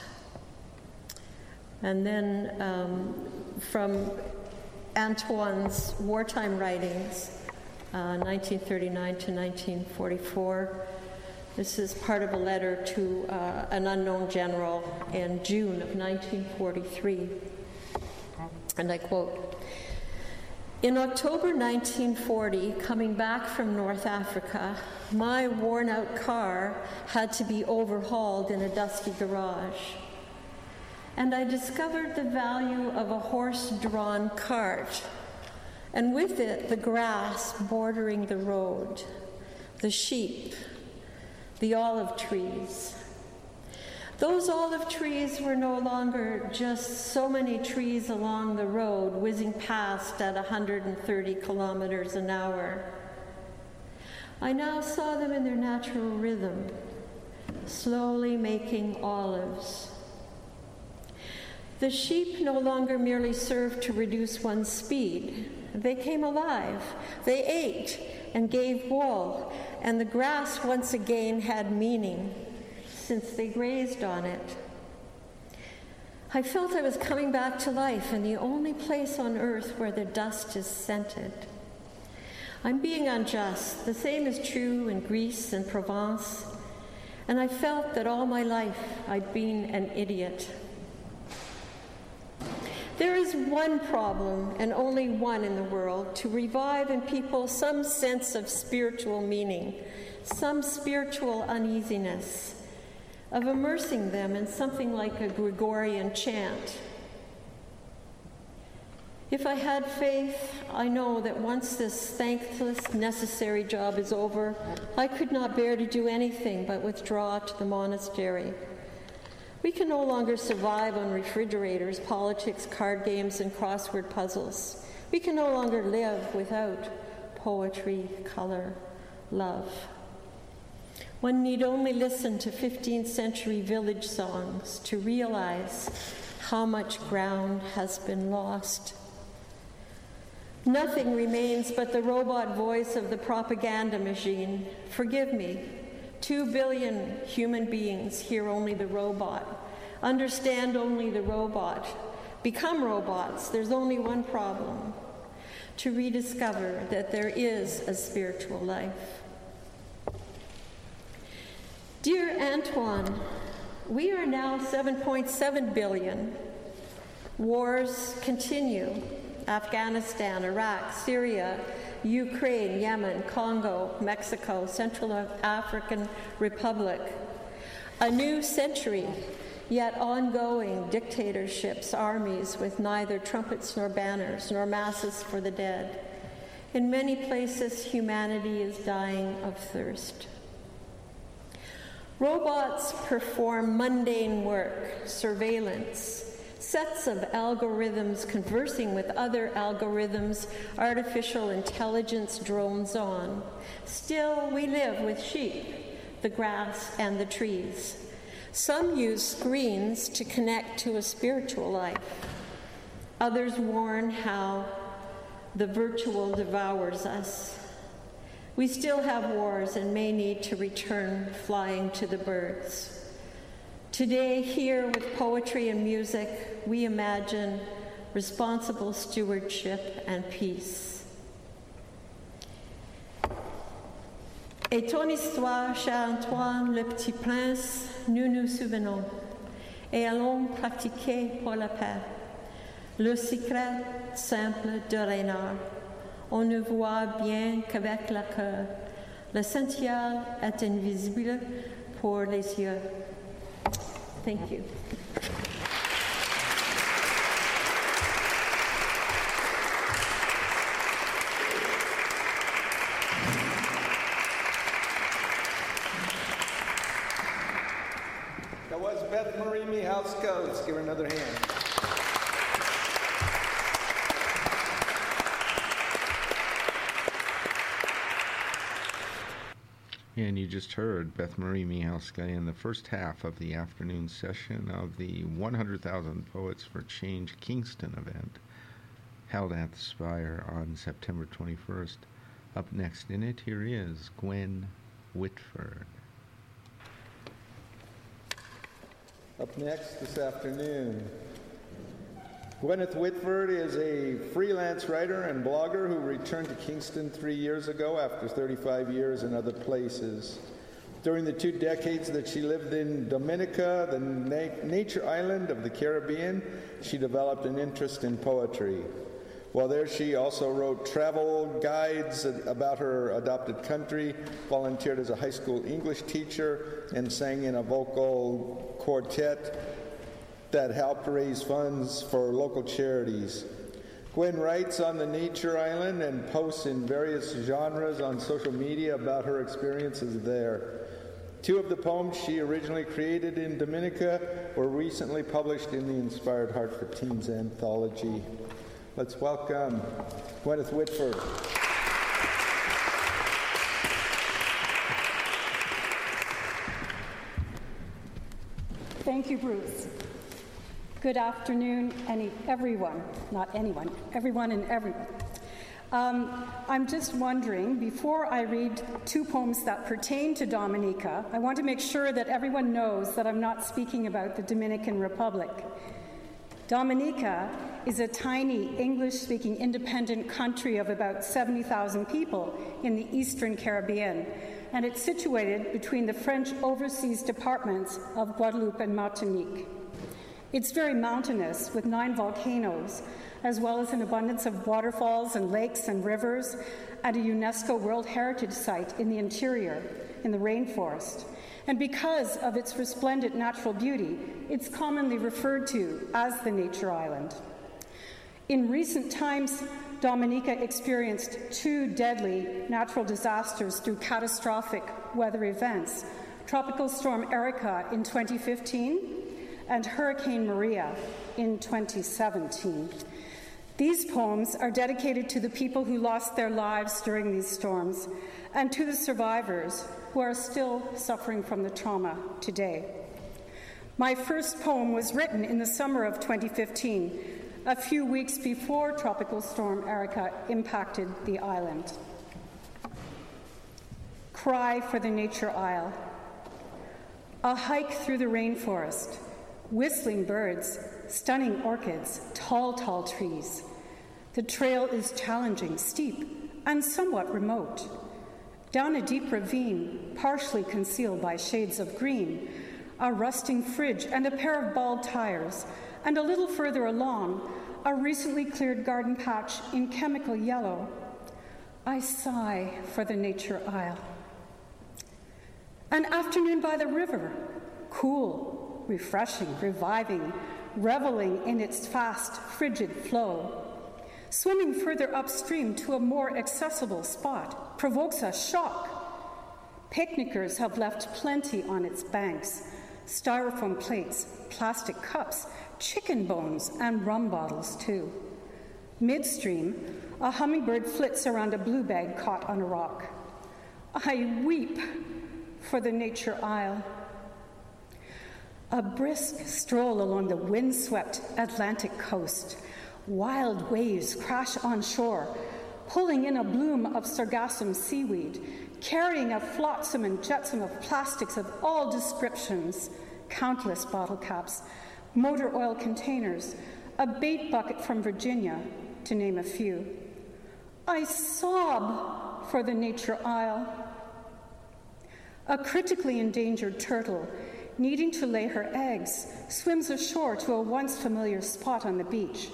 Speaker 15: And then um, from Antoine's wartime writings, uh, 1939 to 1944, this is part of a letter to uh, an unknown general in June of 1943. And I quote In October 1940, coming back from North Africa, my worn out car had to be overhauled in a dusty garage. And I discovered the value of a horse drawn cart, and with it, the grass bordering the road, the sheep, the olive trees. Those olive trees were no longer just so many trees along the road whizzing past at 130 kilometers an hour. I now saw them in their natural rhythm, slowly making olives. The sheep no longer merely served to reduce one's speed. They came alive. They ate and gave wool, and the grass once again had meaning since they grazed on it. I felt I was coming back to life in the only place on earth where the dust is scented. I'm being unjust. The same is true in Greece and Provence. And I felt that all my life I'd been an idiot. There is one problem, and only one in the world, to revive in people some sense of spiritual meaning, some spiritual uneasiness, of immersing them in something like a Gregorian chant. If I had faith, I know that once this thankless, necessary job is over, I could not bear to do anything but withdraw to the monastery. We can no longer survive on refrigerators, politics, card games, and crossword puzzles. We can no longer live without poetry, color, love. One need only listen to 15th century village songs to realize how much ground has been lost. Nothing remains but the robot voice of the propaganda machine. Forgive me. Two billion human beings hear only the robot, understand only the robot, become robots. There's only one problem to rediscover that there is a spiritual life. Dear Antoine, we are now 7.7 billion. Wars continue. Afghanistan, Iraq, Syria, Ukraine, Yemen, Congo, Mexico, Central African Republic. A new century, yet ongoing dictatorships, armies with neither trumpets nor banners, nor masses for the dead. In many places, humanity is dying of thirst. Robots perform mundane work, surveillance, sets of algorithms conversing with other algorithms, artificial intelligence drones on. Still, we live with sheep, the grass, and the trees. Some use screens to connect to a spiritual life. Others warn how the virtual devours us. We still have wars and may need to return flying to the birds. Today, here with poetry and music, we imagine responsible stewardship and peace. Et ton histoire, cher Antoine, le petit prince, nous nous souvenons et allons pratiquer pour la paix. Le secret simple de Renard, on ne voit bien qu'avec le cœur. L'essentiel est invisible pour les yeux. Thank you.
Speaker 5: That was Beth Marie Michalska. Let's give her another hand.
Speaker 1: And you just heard Beth Marie Michalska in the first half of the afternoon session of the 100,000 Poets for Change Kingston event held at the Spire on September 21st. Up next in it, here is Gwen Whitford.
Speaker 5: Up next this afternoon, Gwyneth Whitford is a freelance writer and blogger who returned to Kingston three years ago after 35 years in other places. During the two decades that she lived in Dominica, the na- nature island of the Caribbean, she developed an interest in poetry. While there, she also wrote travel guides about her adopted country, volunteered as a high school English teacher, and sang in a vocal quartet that helped raise funds for local charities. Gwen writes on the Nature Island and posts in various genres on social media about her experiences there. Two of the poems she originally created in Dominica were recently published in the Inspired Heart for Teens anthology. Let's welcome Gwyneth Whitford.
Speaker 6: Thank you, Bruce. Good afternoon, any, everyone, not anyone, everyone and everyone. Um, I'm just wondering, before I read two poems that pertain to Dominica, I want to make sure that everyone knows that I'm not speaking about the Dominican Republic. Dominica is a tiny English speaking independent country of about 70,000 people in the eastern Caribbean, and it's situated between the French overseas departments of Guadeloupe and Martinique. It's very mountainous with nine volcanoes, as well as an abundance of waterfalls and lakes and rivers, and a UNESCO World Heritage Site in the interior, in the rainforest. And because of its resplendent natural beauty, it's commonly referred to as the Nature Island. In recent times, Dominica experienced two deadly natural disasters through catastrophic weather events Tropical Storm Erika in 2015 and Hurricane Maria in 2017. These poems are dedicated to the people who lost their lives during these storms and to the survivors who are still suffering from the trauma today. My first poem was written in the summer of 2015, a few weeks before Tropical Storm Erika impacted the island. Cry for the Nature Isle. A hike through the rainforest, whistling birds, stunning orchids, tall, tall trees. The trail is challenging, steep, and somewhat remote. Down a deep ravine, partially concealed by shades of green, a rusting fridge and a pair of bald tires, and a little further along, a recently cleared garden patch in chemical yellow. I sigh for the nature isle. An afternoon by the river, cool, refreshing, reviving, reveling in its fast, frigid flow. Swimming further upstream to a more accessible spot provokes a shock. Picnickers have left plenty on its banks styrofoam plates, plastic cups, chicken bones, and rum bottles, too. Midstream, a hummingbird flits around a blue bag caught on a rock. I weep for the nature isle. A brisk stroll along the windswept Atlantic coast. Wild waves crash on shore, pulling in a bloom of sargassum seaweed, carrying a flotsam and jetsam of plastics of all descriptions, countless bottle caps, motor oil containers, a bait bucket from Virginia, to name a few. I sob for the nature isle. A critically endangered turtle, needing to lay her eggs, swims ashore to a once familiar spot on the beach.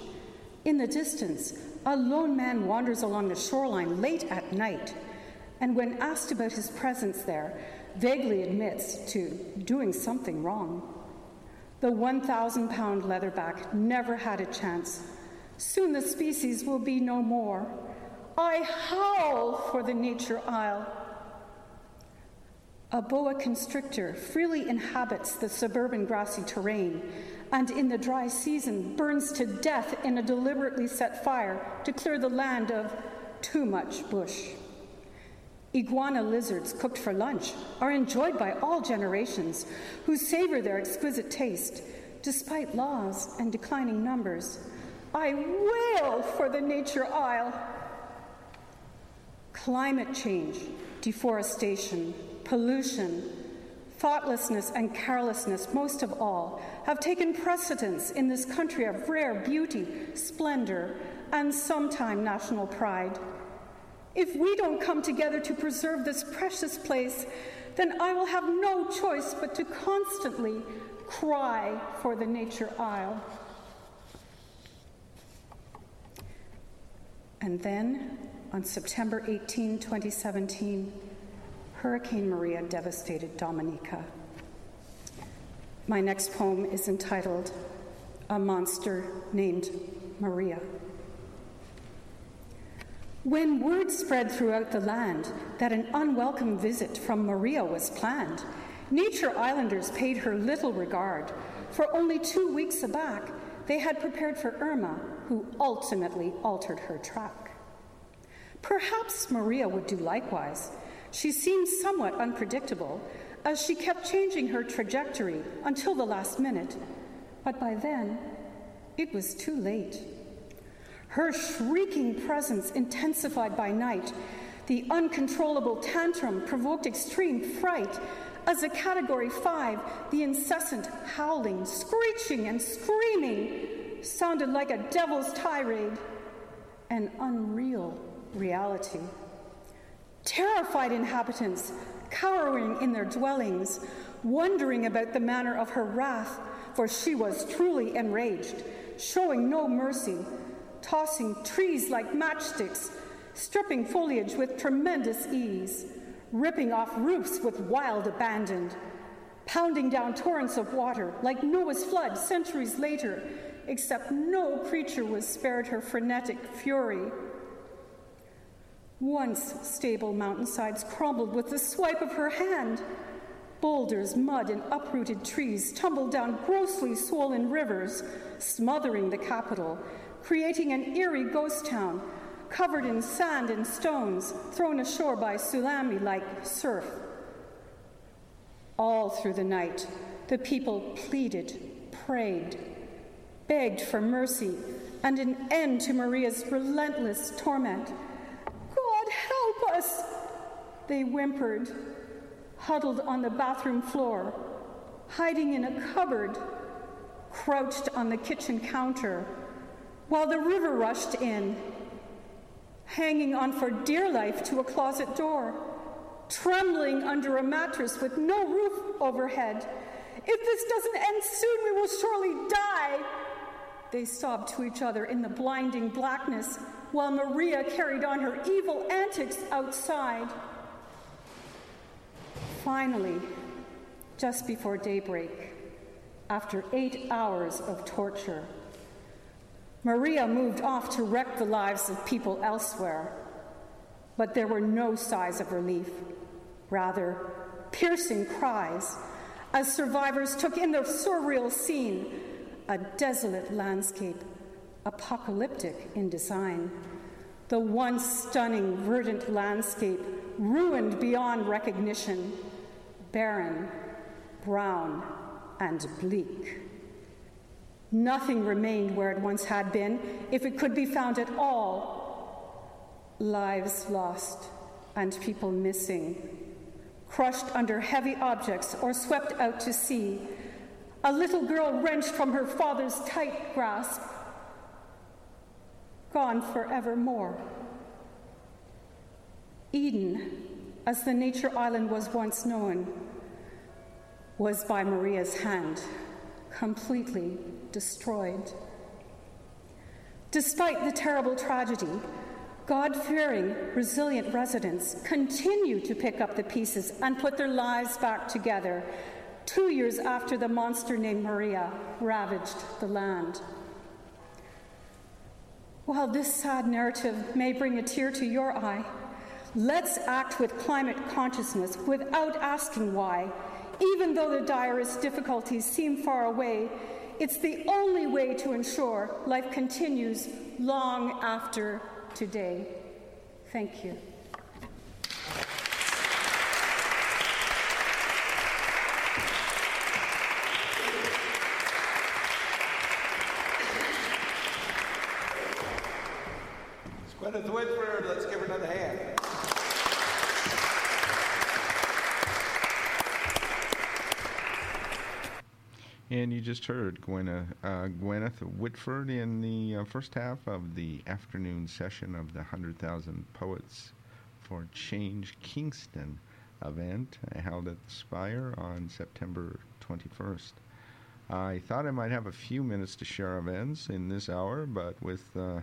Speaker 6: In the distance, a lone man wanders along the shoreline late at night, and when asked about his presence there, vaguely admits to doing something wrong. The 1,000 pound leatherback never had a chance. Soon the species will be no more. I howl for the nature isle. A boa constrictor freely inhabits the suburban grassy terrain and in the dry season burns to death in a deliberately set fire to clear the land of too much bush. Iguana lizards cooked for lunch are enjoyed by all generations who savor their exquisite taste despite laws and declining numbers. I wail for the nature isle. Climate change, deforestation, pollution, thoughtlessness, and carelessness, most of all, have taken precedence in this country of rare beauty, splendor, and sometime national pride. If we don't come together to preserve this precious place, then I will have no choice but to constantly cry for the nature isle. And then, on September 18, 2017, Hurricane Maria devastated Dominica. My next poem is entitled A Monster Named Maria. When word spread throughout the land that an unwelcome visit from Maria was planned, Nature Islanders paid her little regard, for only two weeks back they had prepared for Irma, who ultimately altered her track. Perhaps Maria would do likewise. She seemed somewhat unpredictable, as she kept changing her trajectory until the last minute. But by then, it was too late. Her shrieking presence intensified by night, the uncontrollable tantrum provoked extreme fright. As a category five, the incessant howling, screeching, and screaming sounded like a devil's tirade, an unreal reality. Terrified inhabitants, cowering in their dwellings, wondering about the manner of her wrath, for she was truly enraged, showing no mercy, tossing trees like matchsticks, stripping foliage with tremendous ease, ripping off roofs with wild abandon, pounding down torrents of water like Noah's flood centuries later, except no creature was spared her frenetic fury. Once stable mountainsides crumbled with the swipe of her hand. Boulders, mud, and uprooted trees tumbled down grossly swollen rivers, smothering the capital, creating an eerie ghost town covered in sand and stones thrown ashore by tsunami like surf. All through the night, the people pleaded, prayed, begged for mercy and an end to Maria's relentless torment. Help us! They whimpered, huddled on the bathroom floor, hiding in a cupboard, crouched on the kitchen counter, while the river rushed in, hanging on for dear life to a closet door, trembling under a mattress with no roof overhead. If this doesn't end soon, we will surely die. They sobbed to each other in the blinding blackness while Maria carried on her evil antics outside. Finally, just before daybreak, after eight hours of torture, Maria moved off to wreck the lives of people elsewhere. But there were no sighs of relief, rather, piercing cries as survivors took in the surreal scene a desolate landscape, apocalyptic in design. The once stunning, verdant landscape ruined beyond recognition, barren, brown, and bleak. Nothing remained where it once had been, if it could be found at all. Lives lost and people missing, crushed under heavy objects or swept out to sea. A little girl wrenched from her father's tight grasp, gone forevermore. Eden, as the nature island was once known, was by Maria's hand completely destroyed. Despite the terrible tragedy, God fearing, resilient residents continue to pick up the pieces and put their lives back together two years after the monster named Maria ravaged the land. While this sad narrative may bring a tear to your eye, let's act with climate consciousness without asking why. Even though the direst difficulties seem far away, it's the only way to ensure life continues long after today. Thank you.
Speaker 5: Gwyneth Whitford, let's give her another hand.
Speaker 1: And you just heard Gwyneth, uh, Gwyneth Whitford in the uh, first half of the afternoon session of the 100,000 Poets for Change Kingston event held at the Spire on September 21st. I thought I might have a few minutes to share events in this hour, but with uh,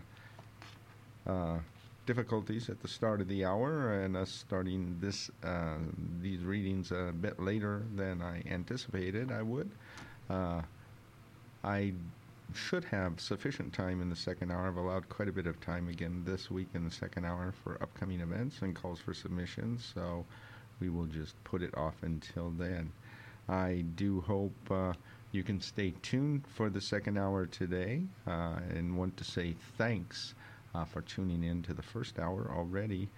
Speaker 1: uh, difficulties at the start of the hour and us starting this uh, these readings a bit later than I anticipated I would. Uh, I should have sufficient time in the second hour. I've allowed quite a bit of time again this week in the second hour for upcoming events and calls for submissions, so we will just put it off until then. I do hope uh, you can stay tuned for the second hour today uh, and want to say thanks uh, for tuning in to the first hour already.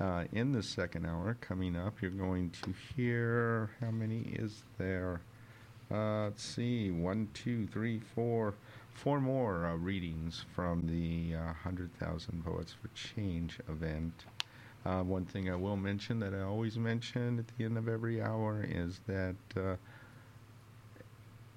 Speaker 1: Uh, in the second hour coming up, you're going to hear how many is there? Uh, let's see, one, two, three, four, four more uh, readings from the uh, 100,000 Poets for Change event. Uh, one thing I will mention that I always mention at the end of every hour is that uh,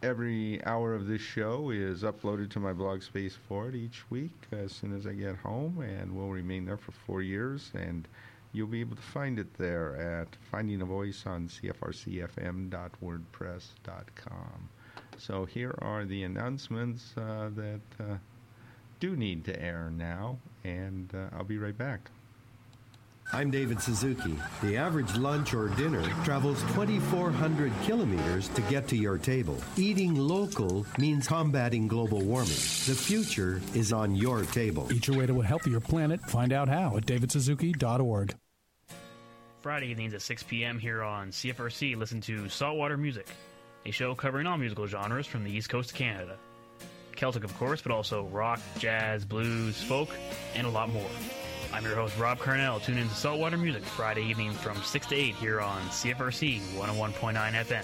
Speaker 1: every hour of this show is uploaded to my blog space for it each week as soon as I get home, and will remain there for four years. And you'll be able to find it there at Finding a Voice on CFRCFM.wordpress.com. So here are the announcements uh, that uh, do need to air now, and uh, I'll be right back.
Speaker 16: I'm David Suzuki. The average lunch or dinner travels 2,400 kilometers to get to your table. Eating local means combating global warming. The future is on your table.
Speaker 17: Eat your way to a healthier planet. Find out how at davidsuzuki.org.
Speaker 18: Friday evenings at 6 p.m. here on CFRC, listen to Saltwater Music, a show covering all musical genres from the East Coast of Canada. Celtic, of course, but also rock, jazz, blues, folk, and a lot more. I'm your host, Rob Carnell. Tune in to Saltwater Music Friday evenings from 6 to 8 here on CFRC 101.9 FM.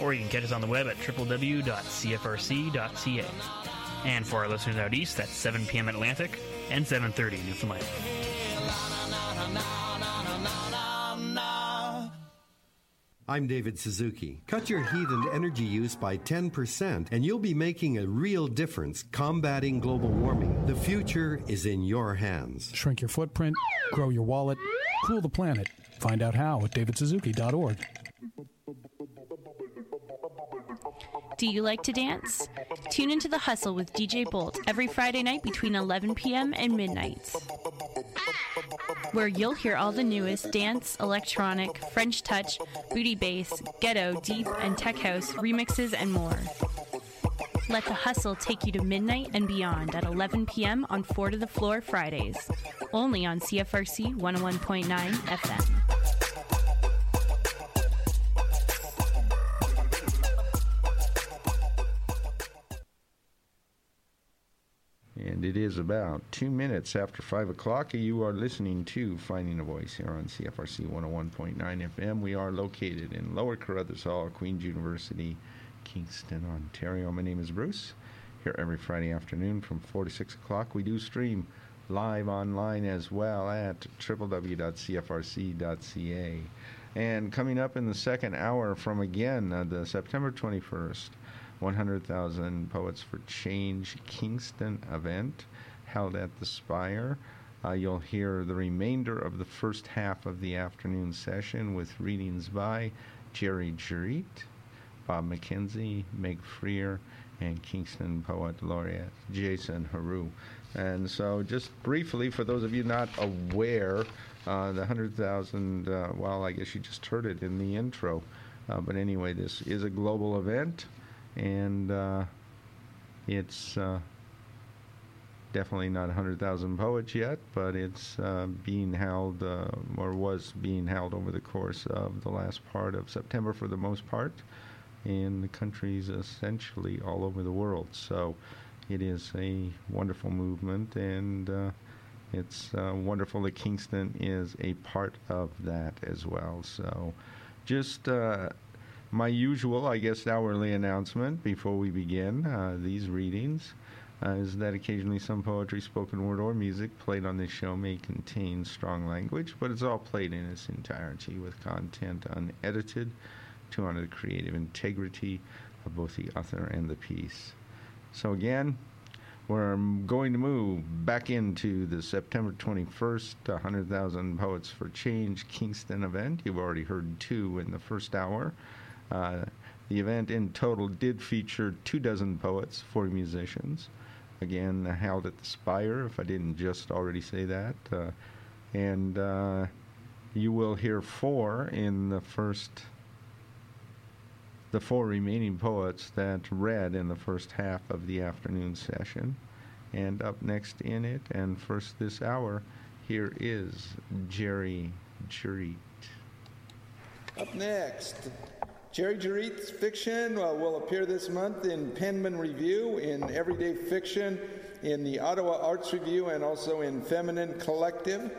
Speaker 18: Or you can catch us on the web at www.cfrc.ca. And for our listeners out east, that's 7 p.m. Atlantic and 7.30 Newfoundland.
Speaker 16: I'm David Suzuki. Cut your heat and energy use by 10%, and you'll be making a real difference combating global warming. The future is in your hands.
Speaker 17: Shrink your footprint, grow your wallet, cool the planet. Find out how at davidsuzuki.org.
Speaker 19: Do you like to dance? Tune into The Hustle with DJ Bolt every Friday night between 11 p.m. and midnight, where you'll hear all the newest dance, electronic, French touch, booty bass, ghetto, deep, and tech house remixes and more. Let The Hustle take you to midnight and beyond at 11 p.m. on Four to the Floor Fridays, only on CFRC 101.9 FM.
Speaker 1: And it is about two minutes after 5 o'clock. You are listening to Finding a Voice here on CFRC 101.9 FM. We are located in Lower Carruthers Hall, Queen's University, Kingston, Ontario. My name is Bruce. Here every Friday afternoon from 4 to 6 o'clock. We do stream live online as well at www.cfrc.ca. And coming up in the second hour from again uh, the September 21st 100,000 Poets for Change Kingston event held at the Spire. Uh, you'll hear the remainder of the first half of the afternoon session with readings by Jerri Jerreat, Bob McKenzie, Meg Freer, and Kingston Poet Laureate Jason Heroux. And so, just briefly, for those of you not aware, uh, the 100,000, uh, well, I guess you just heard it in the intro. Uh, but anyway, this is a global event and uh, it's uh, definitely not 100,000 poets yet, but it's uh, being held uh, or was being held over the course of the last part of September for the most part in the countries essentially all over the world. So it is a wonderful movement, and uh, it's uh, wonderful that Kingston is a part of that as well. So just uh, my usual, I guess, hourly announcement before we begin uh, these readings uh, is that occasionally some poetry, spoken word, or music played on this show may contain strong language, but it's all played in its entirety with content unedited to honor the creative integrity of both the author and the piece. So, again, we're going to move back into the September 21st 100,000 Poets for Change Kingston event. You've already heard two in the first hour. Uh, the event in total did feature two dozen poets, four musicians. Again, held at the Spire, if I didn't just already say that. Uh, and uh, you will hear four in the first, the four remaining poets that read in the first half of the afternoon session. And up next in it, and first this hour, here is Jerri Jerreat.
Speaker 5: Up next, Jerri Jerreat's fiction uh, will appear this month in Penman Review, in Everyday Fiction, in the Ottawa Arts Review, and also in Feminine Collective.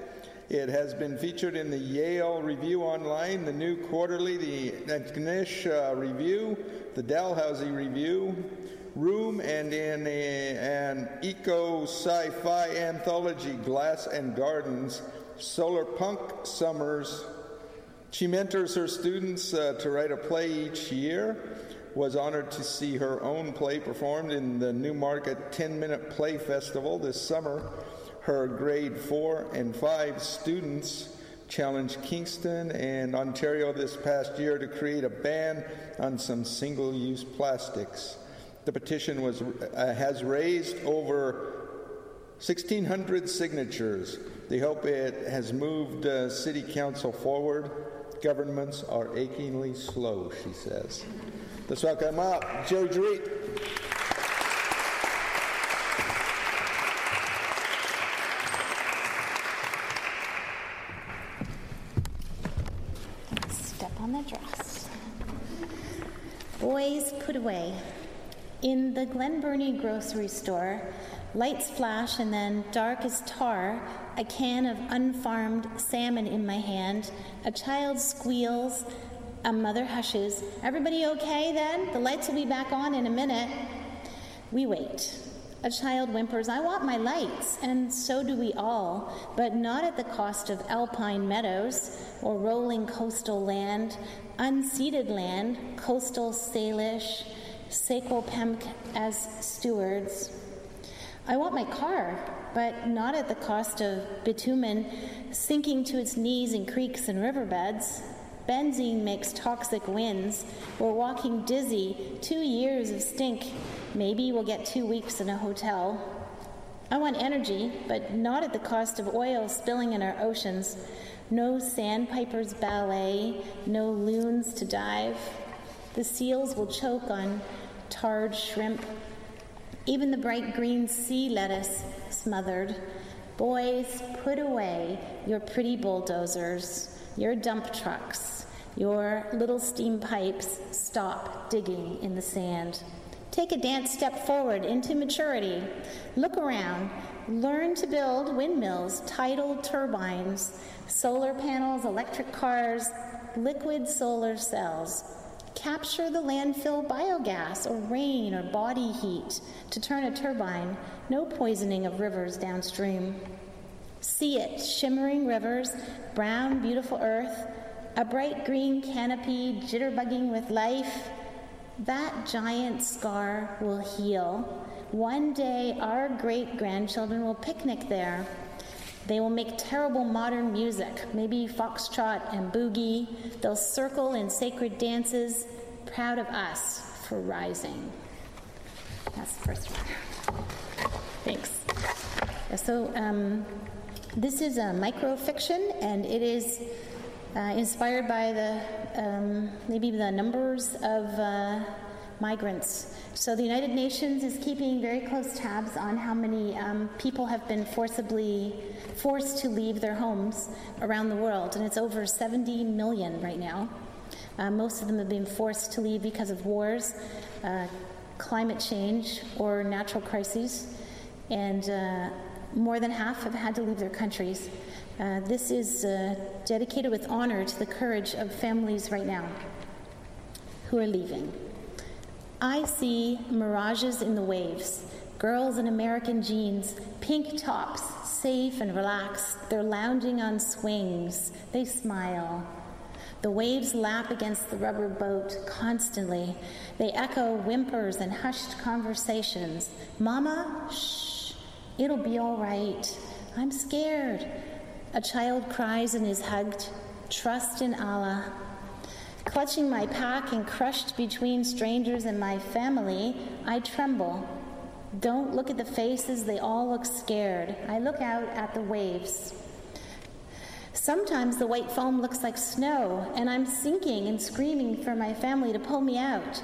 Speaker 5: It has been featured in the Yale Review Online, the New Quarterly, the Knish uh, Review, the Dalhousie Review, Room, and in a, an eco sci fi anthology, Glass and Gardens, Solar Punk Summers. She mentors her students uh, to write a play each year. was honored to see her own play performed in the Newmarket 10 Minute Play Festival this summer. Her grade 4 and 5 students challenged Kingston and Ontario this past year to create a ban on some single use plastics. The petition was, uh, has raised over 1,600 signatures. They hope it has moved uh, City Council forward. Governments are achingly slow, she says. Let's welcome up Joe Dreet.
Speaker 20: Step on the dress. Boys put away. In the Glen Burnie grocery store, lights flash and then, dark as tar, a can of unfarmed salmon in my hand. A child squeals, a mother hushes. Everybody okay then? The lights will be back on in a minute. We wait. A child whimpers, I want my lights, and so do we all, but not at the cost of alpine meadows or rolling coastal land, unceded land, coastal Salish, Secwepemc as stewards. I want my car, but not at the cost of bitumen sinking to its knees in creeks and riverbeds. Benzene makes toxic winds. We're walking dizzy. Two years of stink. Maybe we'll get two weeks in a hotel. I want energy, but not at the cost of oil spilling in our oceans. No sandpipers ballet, no loons to dive. The seals will choke on tarred shrimp. Even the bright green sea lettuce smothered. Boys, put away your pretty bulldozers, your dump trucks, your little steam pipes. Stop digging in the sand. Take a dance step forward into maturity. Look around. Learn to build windmills, tidal turbines, solar panels, electric cars, liquid solar cells. Capture the landfill biogas or rain or body heat to turn a turbine. No poisoning of rivers downstream. See it, shimmering rivers, brown, beautiful earth, a bright green canopy jitterbugging with life. That giant scar will heal. One day our great grandchildren will picnic there. They will make terrible modern music, maybe foxtrot and boogie. They'll circle in sacred dances, proud of us for rising. That's the first one. Thanks. So, um, this is a microfiction, and it is uh, inspired by the um, maybe the numbers of uh, migrants. So the United Nations is keeping very close tabs on how many um, people have been forcibly forced to leave their homes around the world, and it's over 70 million right now. Uh, most of them have been forced to leave because of wars, uh, climate change, or natural crises, and uh, more than half have had to leave their countries. Uh, this is uh, dedicated with honor to the courage of families right now who are leaving. I see mirages in the waves, girls in American jeans, pink tops, safe and relaxed. They're lounging on swings. They smile. The waves lap against the rubber boat constantly. They echo whimpers and hushed conversations. Mama, shh, it'll be all right. I'm scared. A child cries and is hugged. Trust in Allah. Clutching my pack and crushed between strangers and my family, I tremble. Don't look at the faces, they all look scared. I look out at the waves. Sometimes the white foam looks like snow, and I'm sinking and screaming for my family to pull me out.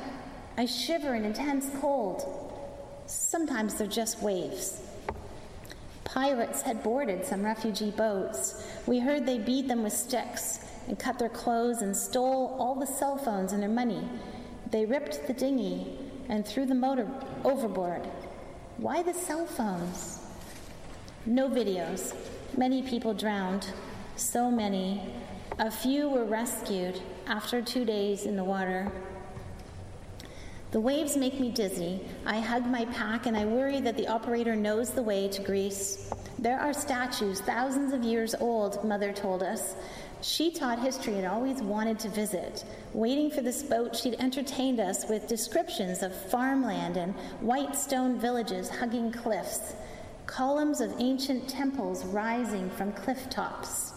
Speaker 20: I shiver in intense cold. Sometimes they're just waves. Pirates had boarded some refugee boats. We heard they beat them with sticks and cut their clothes and stole all the cell phones and their money. They ripped the dinghy and threw the motor overboard. Why the cell phones? No videos. Many people drowned. So many. A few were rescued after two days in the water. The waves make me dizzy. I hug my pack and I worry that the operator knows the way to Greece. There are statues thousands of years old, Mother told us. She taught history and always wanted to visit. Waiting for this boat, she'd entertained us with descriptions of farmland and white stone villages hugging cliffs, columns of ancient temples rising from cliff tops.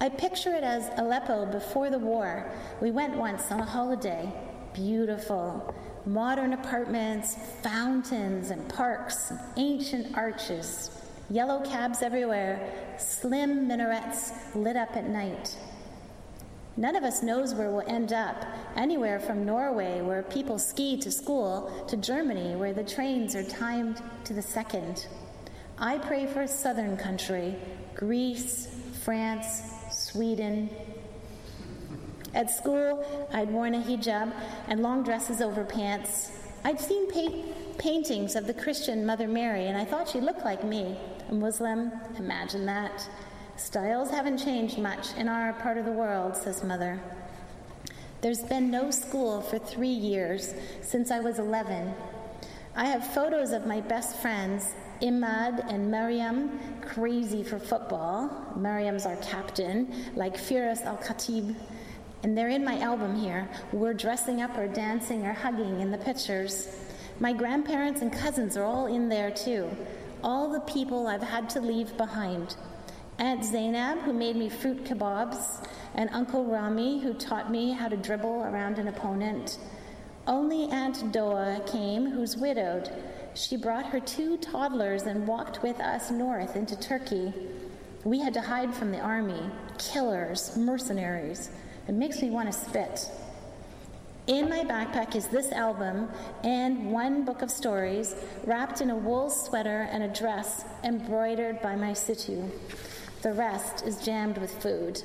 Speaker 20: I picture it as Aleppo before the war. We went once on a holiday. Beautiful. Modern apartments, fountains and parks, ancient arches, yellow cabs everywhere, slim minarets lit up at night. None of us knows where we'll end up. Anywhere from Norway, where people ski to school, to Germany, where the trains are timed to the second. I pray for a southern country Greece, France, Sweden. At school, I'd worn a hijab and long dresses over pants. I'd seen pa- paintings of the Christian Mother Mary, and I thought she looked like me. A Muslim, imagine that. Styles haven't changed much in our part of the world, says Mother. There's been no school for three years since I was 11. I have photos of my best friends, Imad and Mariam, crazy for football. Mariam's our captain, like Firas Al Khatib. And they're in my album here. We're dressing up or dancing or hugging in the pictures. My grandparents and cousins are all in there too. All the people I've had to leave behind. Aunt Zainab, who made me fruit kebabs, and Uncle Rami, who taught me how to dribble around an opponent. Only Aunt Doa came, who's widowed. She brought her two toddlers and walked with us north into Turkey. We had to hide from the army, killers, mercenaries. It makes me want to spit. In my backpack is this album and one book of stories wrapped in a wool sweater and a dress embroidered by my situ. The rest is jammed with food.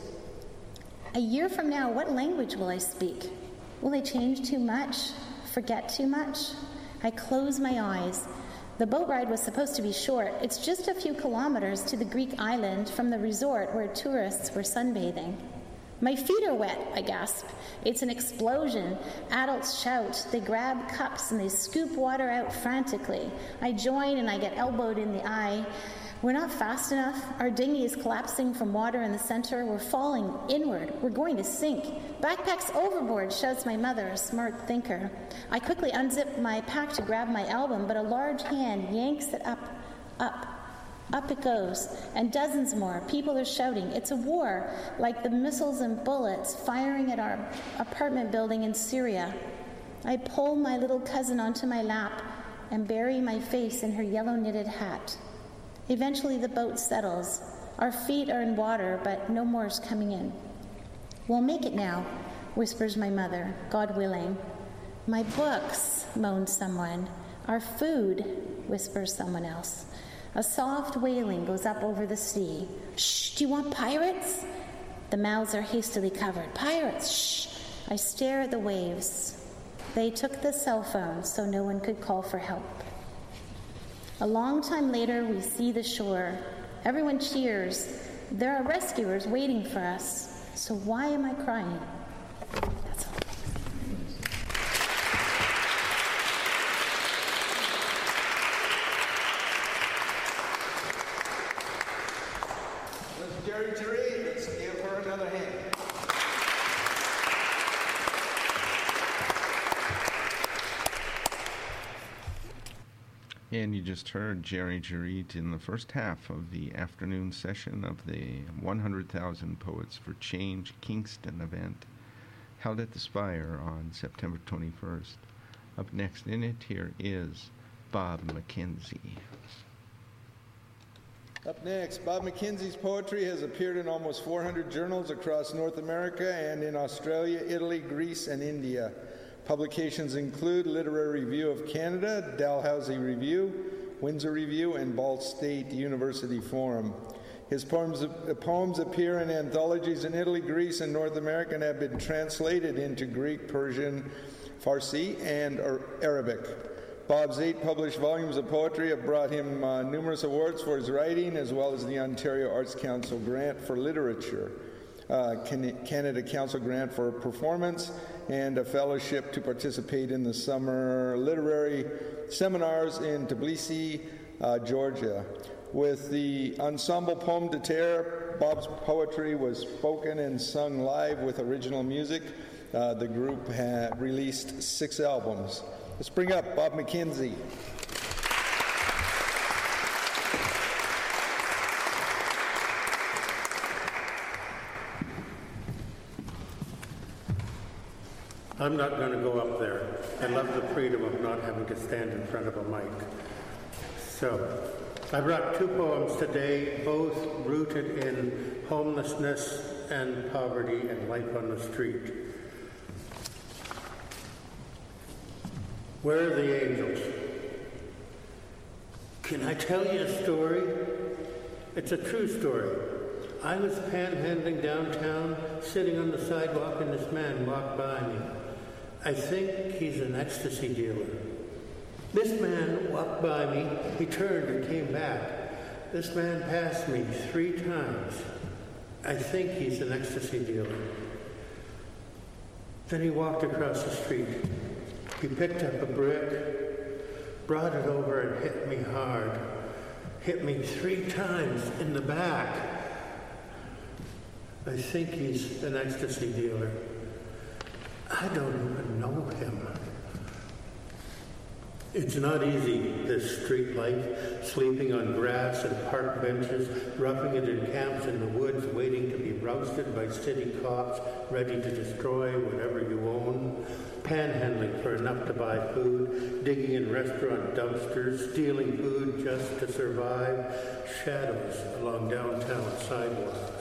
Speaker 20: A year from now, what language will I speak? Will I change too much? Forget too much? I close my eyes. The boat ride was supposed to be short. It's just a few kilometers to the Greek island from the resort where tourists were sunbathing. My feet are wet, I gasp. It's an explosion. Adults shout. They grab cups and they scoop water out frantically. I join and I get elbowed in the eye. We're not fast enough. Our dinghy is collapsing from water in the center. We're falling inward. We're going to sink. Backpack's overboard, shouts my mother, a smart thinker. I quickly unzip my pack to grab my album, but a large hand yanks it up, up. Up it goes, and dozens more. People are shouting. It's a war, like the missiles and bullets firing at our apartment building in Syria. I pull my little cousin onto my lap and bury my face in her yellow knitted hat. Eventually, the boat settles. Our feet are in water, but no more is coming in. We'll make it now, whispers my mother, God willing. My books, moans someone. Our food, whispers someone else. A soft wailing goes up over the sea. Shh, do you want pirates? The mouths are hastily covered. Pirates, shh. I stare at the waves. They took the cell phone so no one could call for help. A long time later, we see the shore. Everyone cheers. There are rescuers waiting for us. So why am I crying? That's all.
Speaker 5: Miss Jerry Jerry, let's give her another hand.
Speaker 1: And you just heard Jerri Jerreat in the first half of the afternoon session of the 100,000 Poets for Change Kingston event held at the Spire on September 21st. Up next in it, here is Bob McKenzie.
Speaker 5: Up next, Bob McKenzie's poetry has appeared in almost 400 journals across North America and in Australia, Italy, Greece, and India. Publications include Literary Review of Canada, Dalhousie Review, Windsor Review, and Ball State University Forum. His poems, uh, poems appear in anthologies in Italy, Greece, and North America and have been translated into Greek, Persian, Farsi, and Arabic. Bob's eight published volumes of poetry have brought him uh, numerous awards for his writing, as well as the Ontario Arts Council grant for literature, Canada Council grant for performance, and a fellowship to participate in the summer literary seminars in Tbilisi, uh, Georgia. With the Ensemble Pomme de Terre Bob's poetry was spoken and sung live with original music. Uh, the group had released six albums. Let's bring up Bob McKenzie.
Speaker 10: I'm not going to go up there. I love the freedom of not having to stand in front of a mic. So, I brought two poems today, both rooted in homelessness and poverty and life on the street. Where are the angels? Can I tell you a story? It's a true story. I was panhandling downtown, sitting on the sidewalk, and this man walked by me. I think he's an ecstasy dealer. This man walked by me, he turned and came back. This man passed me three times. I think he's an ecstasy dealer. Then he walked across the street. He picked up a brick, brought it over and hit me hard. Hit me three times in the back. I think he's an ecstasy dealer. I don't even know him. It's not easy, this street life, sleeping on grass and park benches, roughing it in camps in the woods, waiting to be rousted by city cops, ready to destroy whatever you own, panhandling for enough to buy food, digging in restaurant dumpsters, stealing food just to survive, shadows along downtown sidewalks.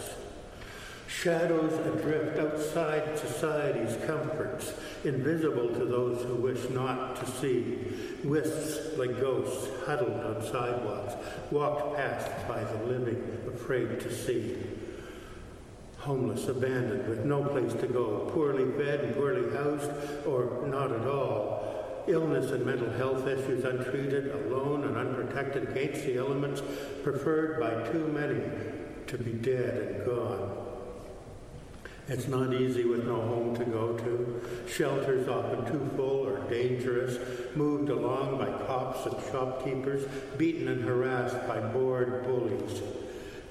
Speaker 10: Shadows adrift outside society's comforts, invisible to those who wish not to see. Wisps like ghosts huddled on sidewalks, walked past by the living, afraid to see. Homeless, abandoned, with no place to go, poorly fed and poorly housed, or not at all. Illness and mental health issues untreated, alone and unprotected against the elements, preferred by too many to be dead and gone. It's not easy with no home to go to. Shelters often too full or dangerous, moved along by cops and shopkeepers, beaten and harassed by bored bullies.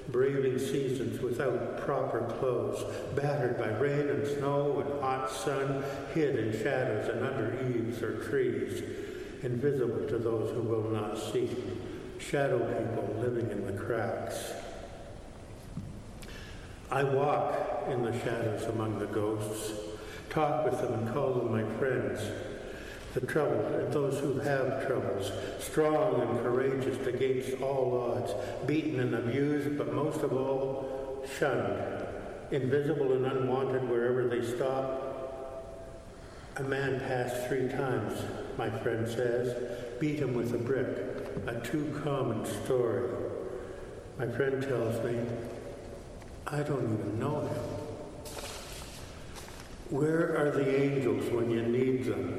Speaker 10: Braving seasons without proper clothes, battered by rain and snow and hot sun, hid in shadows and under eaves or trees, invisible to those who will not see. Shadow people living in the cracks. I walk in the shadows among the ghosts, talk with them and call them my friends. The troubled and those who have troubles, strong and courageous against all odds, beaten and abused, but most of all, shunned, invisible and unwanted wherever they stop. A man passed three times, my friend says, beat him with a brick, a too common story. My friend tells me, I don't even know him. Where are the angels when you need them?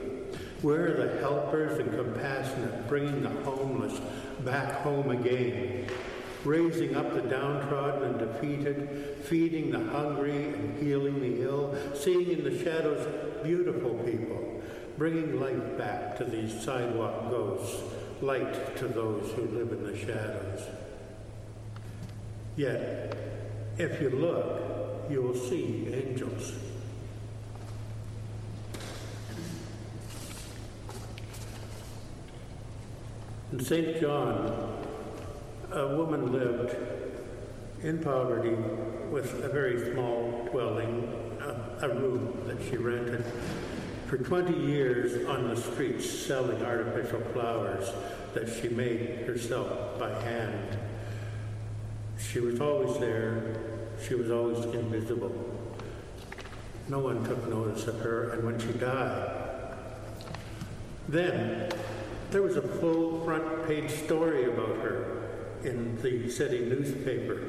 Speaker 10: Where are the helpers and compassionate, bringing the homeless back home again? Raising up the downtrodden and defeated, feeding the hungry and healing the ill, seeing in the shadows beautiful people, bringing light back to these sidewalk ghosts, light to those who live in the shadows. Yet, if you look, you will see angels. In St. John, a woman lived in poverty with a very small dwelling, a, a room that she rented. For 20 years on the streets selling artificial flowers that she made herself by hand. She was always there. She was always invisible. No one took notice of her, and when she died, then there was a full front page story about her in the city newspaper,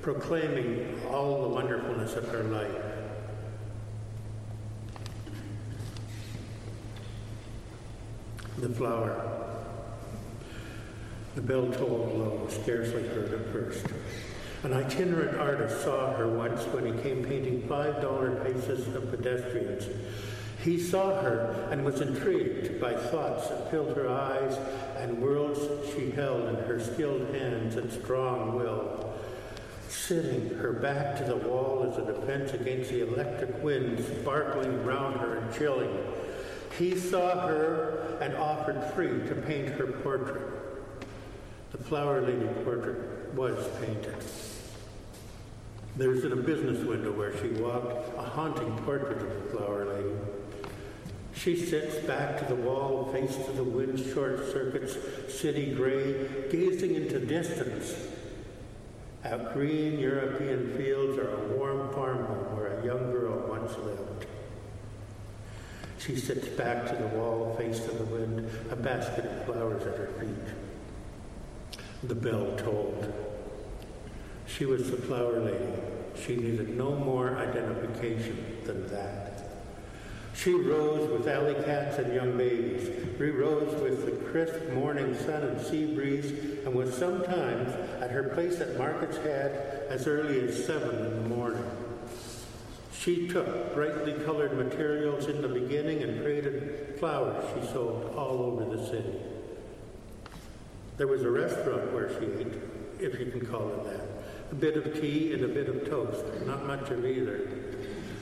Speaker 10: proclaiming all the wonderfulness of her life. The flower. The bell tolled low, scarcely heard at first. An itinerant artist saw her once when he came painting $5 faces of pedestrians. He saw her and was intrigued by thoughts that filled her eyes and worlds she held in her skilled hands and strong will. sitting, her back to the wall as a defense against the electric wind sparkling round her and chilling. He saw her and offered free to paint her portrait. The Flower Lady portrait was painted. There's in a business window where she walked a haunting portrait of the Flower Lady. She sits back to the wall, face to the wind, short circuits, city gray, gazing into distance. Out green European fields are a warm farm home where a young girl once lived. She sits back to the wall, face to the wind, a basket of flowers at her feet. The bell tolled. She was the flower lady. She needed no more identification than that. She rose with alley cats and young babies. She rose with the crisp morning sun and sea breeze, and was sometimes at her place at Market's Head as early as seven in the morning. She took brightly colored materials in the beginning and created flowers she sold all over the city. There was a restaurant where she ate, if you can call it that. A bit of tea and a bit of toast, not much of either.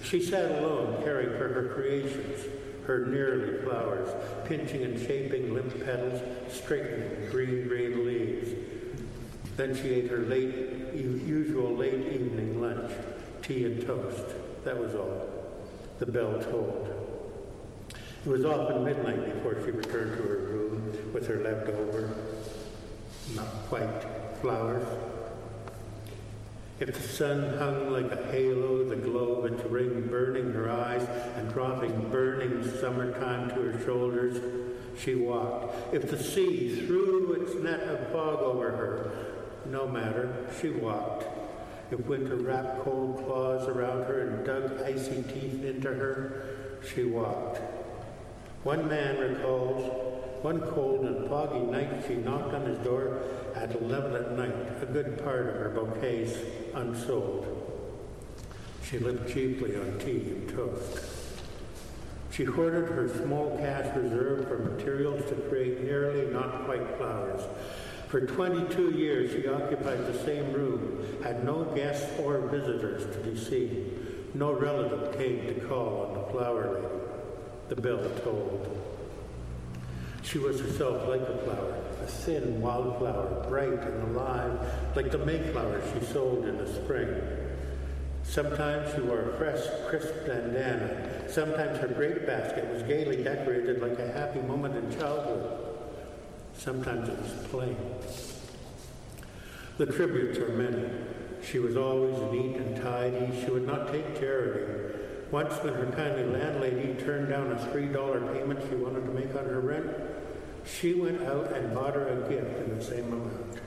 Speaker 10: She sat alone, caring for her creations, her nearly flowers, pinching and shaping limp petals, straightening green green leaves. Then she ate her late, usual late evening lunch, tea and toast. That was all. The bell tolled. It was often midnight before she returned to her room with her leftover, not quite, flowers. If the sun hung like a halo, the glow of its ring burning her eyes and dropping burning summertime to her shoulders, she walked. If the sea threw its net of fog over her, no matter, she walked. If winter wrapped cold claws around her and dug icy teeth into her, she walked. One man recalls one cold and foggy night she knocked on his door at 11 at night, a good part of her bouquets unsold. She lived cheaply on tea and toast. She hoarded her small cash reserve for materials to create nearly not quite flowers. For 22 years, she occupied the same room, had no guests or visitors to be seen. No relative came to call on the flower lady. The bell tolled. She was herself like a flower, a thin wildflower, bright and alive, like the Mayflower she sold in the spring. Sometimes she wore a fresh, crisp bandana. Sometimes her grape basket was gaily decorated like a happy moment in childhood. Sometimes it was plain. The tributes are many. She was always neat and tidy. She would not take charity. Once, when her kindly landlady turned down a $3 payment she wanted to make on her rent, she went out and bought her a gift in the same amount.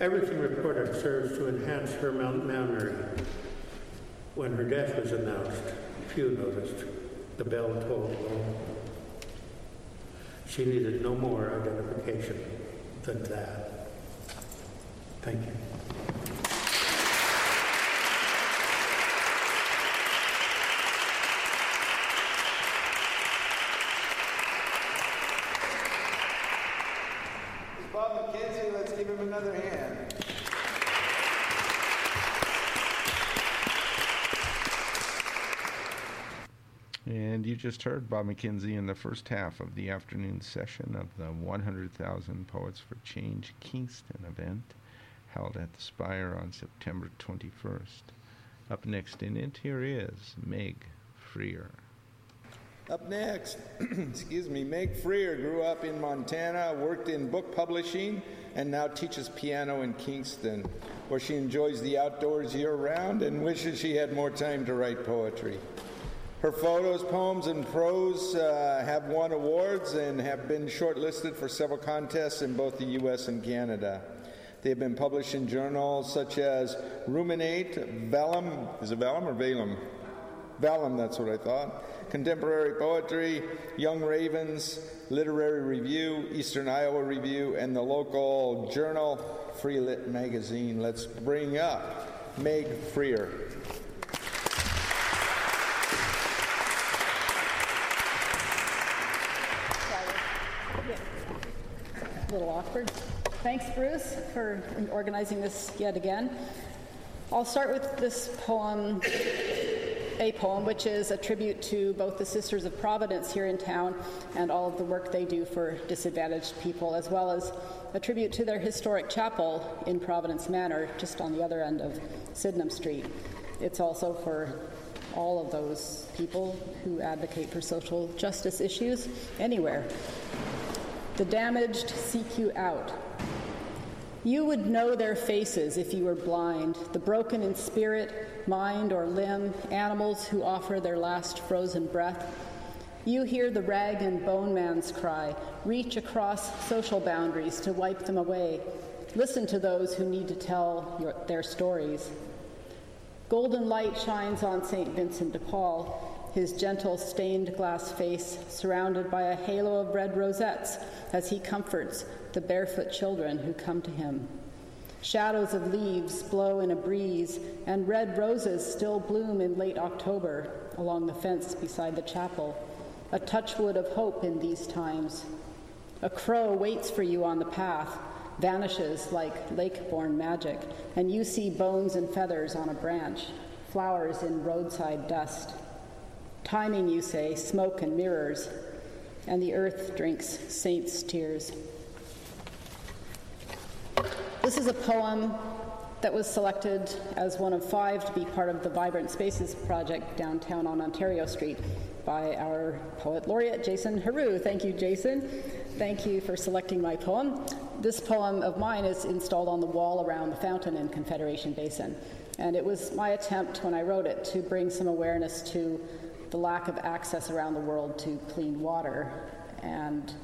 Speaker 10: Everything reported serves to enhance her memory. When her death was announced, few noticed. The bell tolled. She needed no more identification than that. Thank you.
Speaker 5: Bob McKenzie, let's give him another hand.
Speaker 1: And you just heard Bob McKenzie in the first half of the afternoon session of the 100,000 Poets for Change Kingston event held at the Spire on September 21st. Up next in it, here is Meg Freer.
Speaker 5: Up next, [CLEARS THROAT] excuse me, Meg Freer grew up in Montana, worked in book publishing, and now teaches piano in Kingston, where she enjoys the outdoors year round and wishes she had more time to write poetry. Her photos, poems, and prose uh, have won awards and have been shortlisted for several contests in both the U.S. and Canada. They have been published in journals such as Ruminate, Vellum, is it Vellum or Valum? Vellum, that's what I thought. Contemporary Poetry, Young Ravens, Literary Review, Eastern Iowa Review, and the local journal Free Lit Magazine. Let's bring up Meg Freer.
Speaker 15: A little awkward.
Speaker 21: Thanks, Bruce, for organizing this yet again. I'll start with this poem, a poem which is a tribute to both the Sisters of Providence here in town and all of the work they do for disadvantaged people, as well as a tribute to their historic chapel in Providence Manor, just on the other end of Sydenham Street. It's also for all of those people who advocate for social justice issues anywhere. The damaged seek you out. You would know their faces if you were blind, the broken in spirit, mind, or limb, animals who offer their last frozen breath. You hear the rag and bone man's cry, reach across social boundaries to wipe them away. Listen to those who need to tell your, their stories. Golden light shines on St. Vincent de Paul, his gentle stained glass face surrounded by a halo of red rosettes as he comforts the barefoot children who come to him. Shadows of leaves blow in a breeze, and red roses still bloom in late October along the fence beside the chapel, a touchwood of hope in these times. A crow waits for you on the path, vanishes like lake-born magic, and you see bones and feathers on a branch, flowers in roadside dust. Timing, you say, smoke and mirrors, and the earth drinks saints' tears. This is a poem that was selected as one of five to be part of the Vibrant Spaces project downtown on Ontario Street by our poet laureate, Jason Heroux. Thank you, Jason. Thank you for selecting my poem. This poem of mine is installed on the wall around the fountain in Confederation Basin. And it was my attempt when I wrote it to bring some awareness to the lack of access around the world to clean water and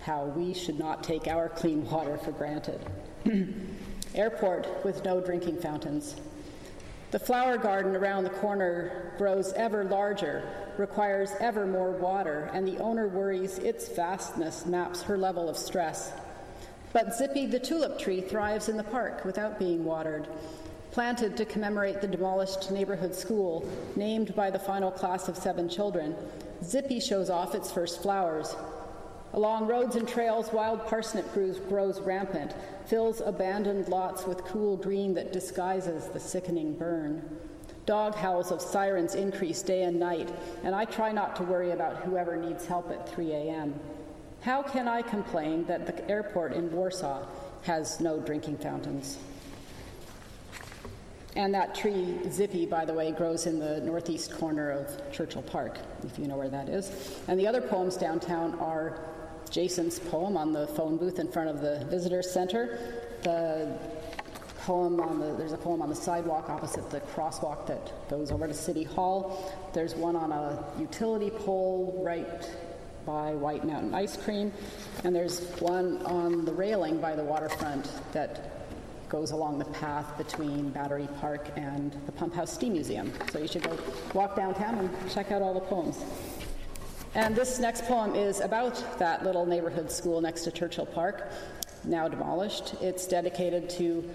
Speaker 21: how we should not take our clean water for granted. [CLEARS THROAT] Airport with no drinking fountains. The flower garden around the corner grows ever larger, requires ever more water, and the owner worries its vastness maps her level of stress. But Zippy the tulip tree thrives in the park without being watered. Planted to commemorate the demolished neighborhood school, named by the final class of seven children, Zippy shows off its first flowers. Along roads and trails, wild parsnip grows, grows rampant, fills abandoned lots with cool green that disguises the sickening burn. Dog howls of sirens increase day and night, and I try not to worry about whoever needs help at 3 a.m. How can I complain that the airport in Warsaw has no drinking fountains? And that tree, Zippy, by the way, grows in the northeast corner of Churchill Park, if you know where that is. And the other poems downtown are Jason's poem on the phone booth in front of the visitor center, the poem on the there's a poem on the sidewalk opposite the crosswalk that goes over to City Hall. There's one on a utility pole right by White Mountain Ice Cream, and there's one on the railing by the waterfront that goes along the path between Battery Park and the Pump House Steam Museum. So you should go walk downtown and check out all the poems. And this next poem is about that little neighborhood school next to Churchill Park, now demolished. It's dedicated to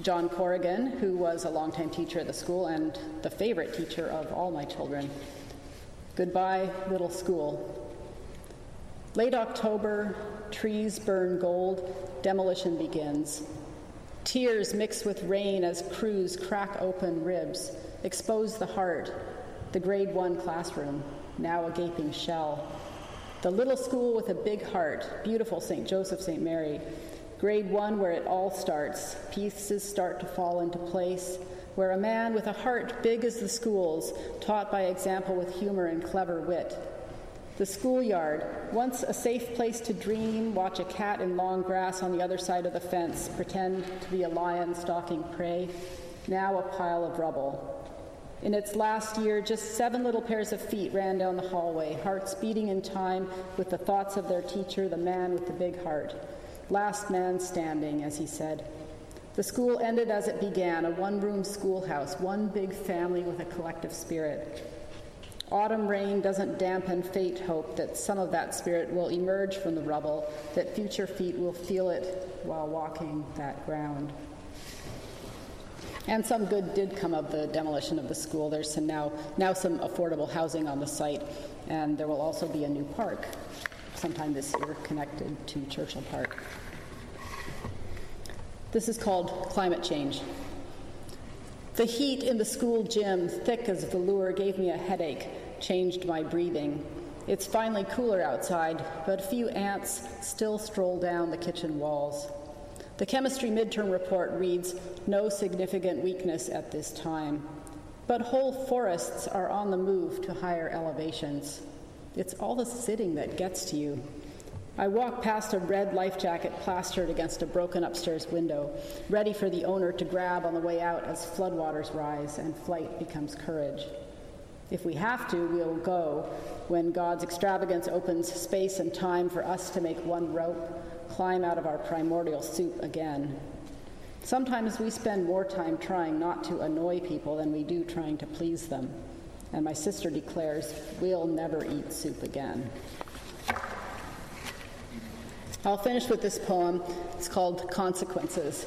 Speaker 21: John Corrigan, who was a longtime teacher at the school and the favorite teacher of all my children. Goodbye, little school. Late October, trees burn gold, demolition begins. Tears mix with rain as crews crack open ribs, expose the heart, the grade one classroom, now a gaping shell. The little school with a big heart, beautiful St. Joseph, St. Mary. Grade one, where it all starts. Pieces start to fall into place, where a man with a heart big as the school's, taught by example with humor and clever wit. The schoolyard, once a safe place to dream, watch a cat in long grass on the other side of the fence, pretend to be a lion stalking prey, now a pile of rubble. In its last year, just seven little pairs of feet ran down the hallway, hearts beating in time with the thoughts of their teacher, the man with the big heart. Last man standing, as he said. The school ended as it began a one room schoolhouse, one big family with a collective spirit. Autumn rain doesn't dampen fate hope that some of that spirit will emerge from the rubble, that future feet will feel it while walking that ground. And some good did come of the demolition of the school. There's some now, now some affordable housing on the site, and there will also be a new park sometime this year connected to Churchill Park. This is called climate change. The heat in the school gym, thick as velour, gave me a headache, changed my breathing. It's finally cooler outside, but a few ants still stroll down the kitchen walls. The chemistry midterm report reads no significant weakness at this time, but whole forests are on the move to higher elevations. It's all the sitting that gets to you. I walk past a red life jacket plastered against a broken upstairs window, ready for the owner to grab on the way out as floodwaters rise and flight becomes courage. If we have to, we'll go when God's extravagance opens space and time for us to make one rope, climb out of our primordial soup again. Sometimes we spend more time trying not to annoy people than we do trying to please them. And my sister declares, we'll never eat soup again. I'll finish with this poem. It's called Consequences.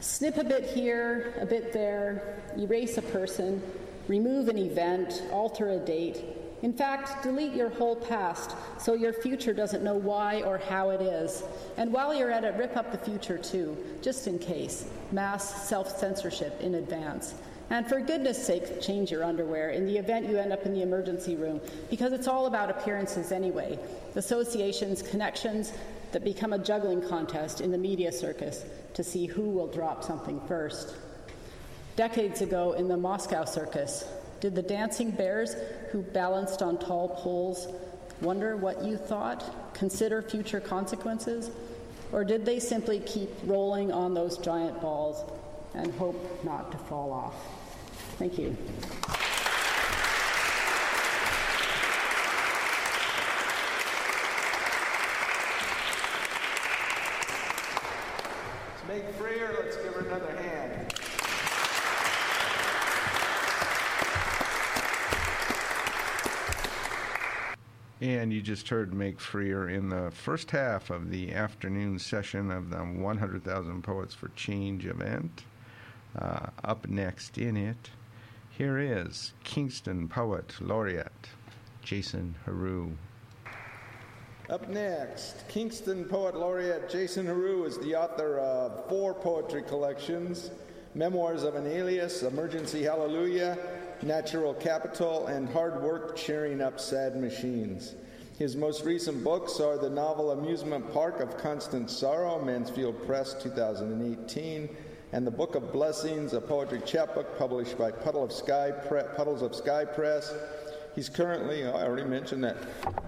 Speaker 21: Snip a bit here, a bit there, erase a person, remove an event, alter a date. In fact, delete your whole past so your future doesn't know why or how it is. And while you're at it, rip up the future too, just in case. Mass self censorship in advance. And for goodness sake, change your underwear in the event you end up in the emergency room, because it's all about appearances anyway. Associations, connections that become a juggling contest in the media circus to see who will drop something first. Decades ago in the Moscow circus, did the dancing bears who balanced on tall poles wonder what you thought, consider future consequences? Or did they simply keep rolling on those giant balls and hope not to fall off? Thank you.
Speaker 5: Meg Freer. Let's give her another hand.
Speaker 1: And you just heard Meg Freer in the first half of the afternoon session of the 100,000 Poets for Change event. Uh, up next in it, here is Kingston Poet Laureate Jason Heroux.
Speaker 5: Up next, Kingston Poet Laureate Jason Heroux is the author of four poetry collections Memoirs of an Alias, Emergency Hallelujah, Natural Capital, and Hard Work Cheering Up Sad Machines. His most recent books are the novel Amusement Park of Constant Sorrow, Mansfield Press, 2018, and the Book of Blessings, a poetry chapbook published by Puddle of Sky Pre- Puddles of Sky Press. He's currently, oh, I already mentioned that.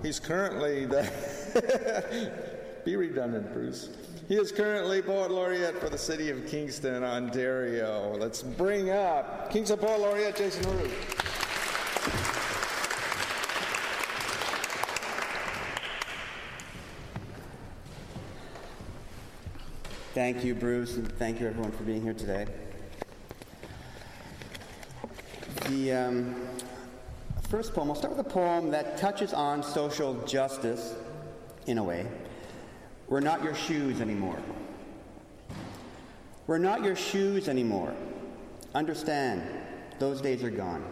Speaker 5: He's currently the. [LAUGHS] Be redundant, Bruce. He is currently Poet Laureate for the city of Kingston, Ontario. Let's bring up Kingston Poet Laureate Jason Heroux.
Speaker 22: Thank you, Bruce, and thank you, everyone, for being here today. The um, first poem, I'll start with a poem that touches on social justice in a way. We're not your shoes anymore. We're not your shoes anymore. Understand, those days are gone.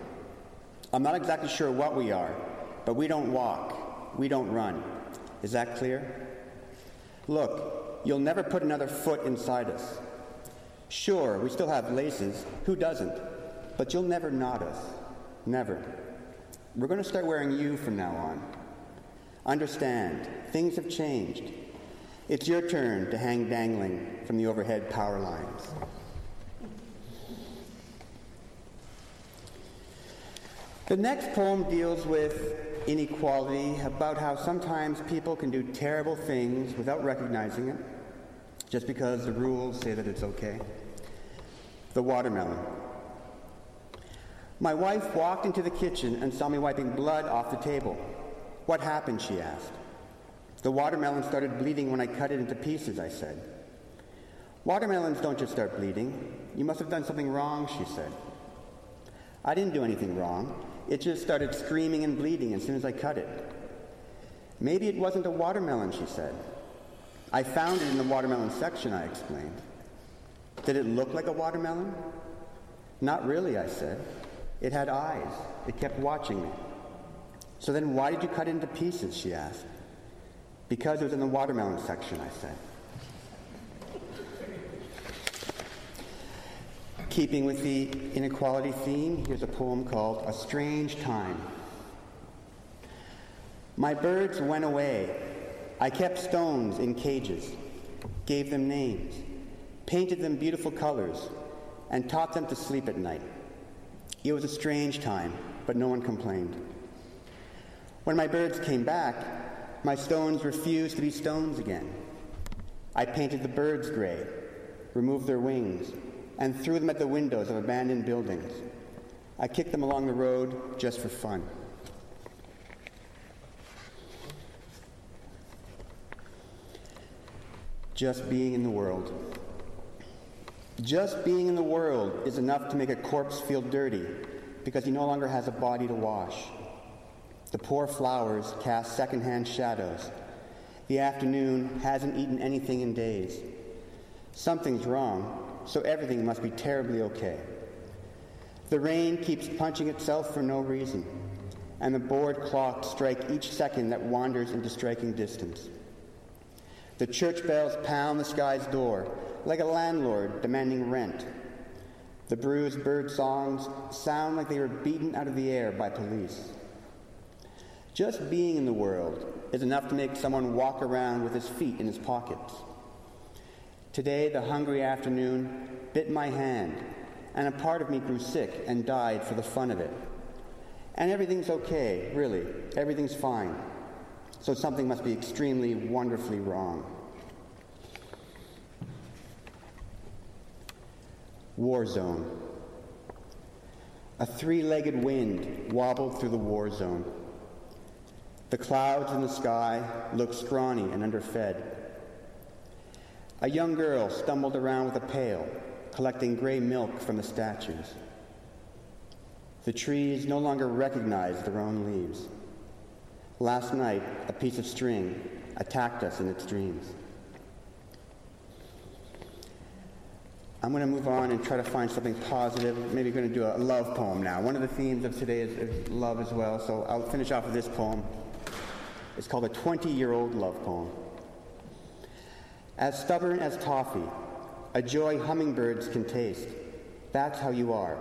Speaker 22: I'm not exactly sure what we are, but we don't walk, we don't run. Is that clear? Look, you'll never put another foot inside us. Sure, we still have laces. Who doesn't? But you'll never knot us. Never. We're going to start wearing you from now on. Understand, things have changed. It's your turn to hang dangling from the overhead power lines. The next poem deals with inequality, about how sometimes people can do terrible things without recognizing it, just because the rules say that it's okay. The watermelon. My wife walked into the kitchen and saw me wiping blood off the table. What happened? she asked. The watermelon started bleeding when I cut it into pieces, I said. Watermelons don't just start bleeding. You must have done something wrong, she said. I didn't do anything wrong. It just started screaming and bleeding as soon as I cut it. Maybe it wasn't a watermelon, she said. I found it in the watermelon section, I explained. Did it look like a watermelon? Not really, I said. It had eyes. It kept watching me. So then why did you cut it into pieces? she asked. Because it was in the watermelon section, I said. Keeping with the inequality theme, here's a poem called A Strange Time. My birds went away. I kept stones in cages, gave them names, painted them beautiful colors, and taught them to sleep at night. It was a strange time, but no one complained. When my birds came back, my stones refused to be stones again. I painted the birds gray, removed their wings, and threw them at the windows of abandoned buildings. I kicked them along the road just for fun. Just being in the world. Just being in the world is enough to make a corpse feel dirty because he no longer has a body to wash. The poor flowers cast secondhand shadows. The afternoon hasn't eaten anything in days. Something's wrong, so everything must be terribly okay. The rain keeps punching itself for no reason, and the bored clocks strike each second that wanders into striking distance. The church bells pound the sky's door like a landlord demanding rent. The bruised bird songs sound like they were beaten out of the air by police. Just being in the world is enough to make someone walk around with his feet in his pockets. Today, the hungry afternoon bit my hand, and a part of me grew sick and died for the fun of it. And everything's okay, really. Everything's fine. So something must be extremely, wonderfully wrong. War zone. A three legged wind wobbled through the war zone. The clouds in the sky looked scrawny and underfed. A young girl stumbled around with a pail, collecting gray milk from the statues. The trees no longer recognized their own leaves. Last night, a piece of string attacked us in its dreams. I'm going to move on and try to find something positive. Maybe going to do a love poem now. One of the themes of today is, is love as well, so I'll finish off with this poem. It's called a 20 year old love poem. As stubborn as toffee, a joy hummingbirds can taste. That's how you are.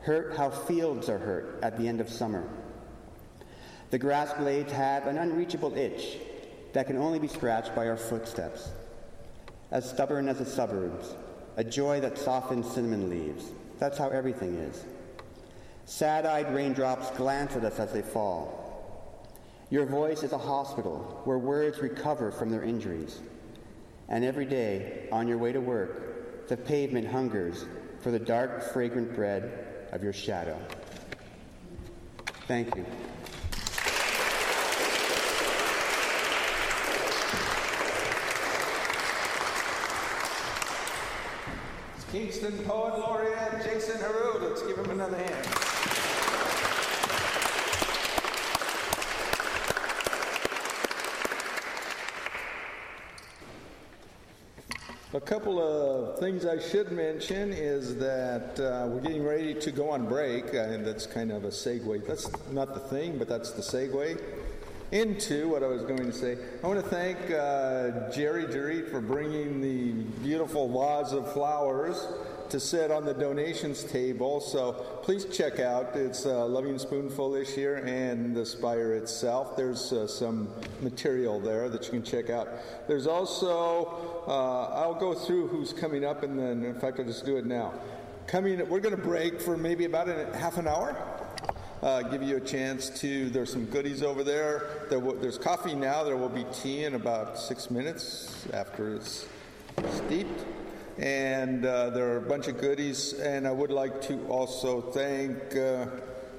Speaker 22: Hurt how fields are hurt at the end of summer. The grass blades have an unreachable itch that can only be scratched by our footsteps. As stubborn as the suburbs, a joy that softens cinnamon leaves. That's how everything is. Sad eyed raindrops glance at us as they fall. Your voice is a hospital where words recover from their injuries. And every day, on your way to work, the pavement hungers for the dark, fragrant bread of your shadow. Thank you.
Speaker 5: Kingston Poet Laureate Jason Heroux. Let's give him another hand. A couple of things I should mention is that uh, we're getting ready to go on break, and that's kind of a segue. That's not the thing, but that's the segue into what I was going to say. I want to thank uh, Jerri Jerreat for bringing the beautiful vase of flowers to sit on the donations table. So please check out. It's uh, Loving Spoonful this year and the Spire itself. There's uh, some material there that you can check out. There's also, uh, I'll go through who's coming up, and then, in fact, I'll just do it now. Coming, we're going to break for maybe about a half an hour uh, give you a chance to. There's some goodies over there. there w- there's coffee now. There will be tea in about six minutes after it's steeped. And uh, there are a bunch of goodies. And I would like to also thank uh,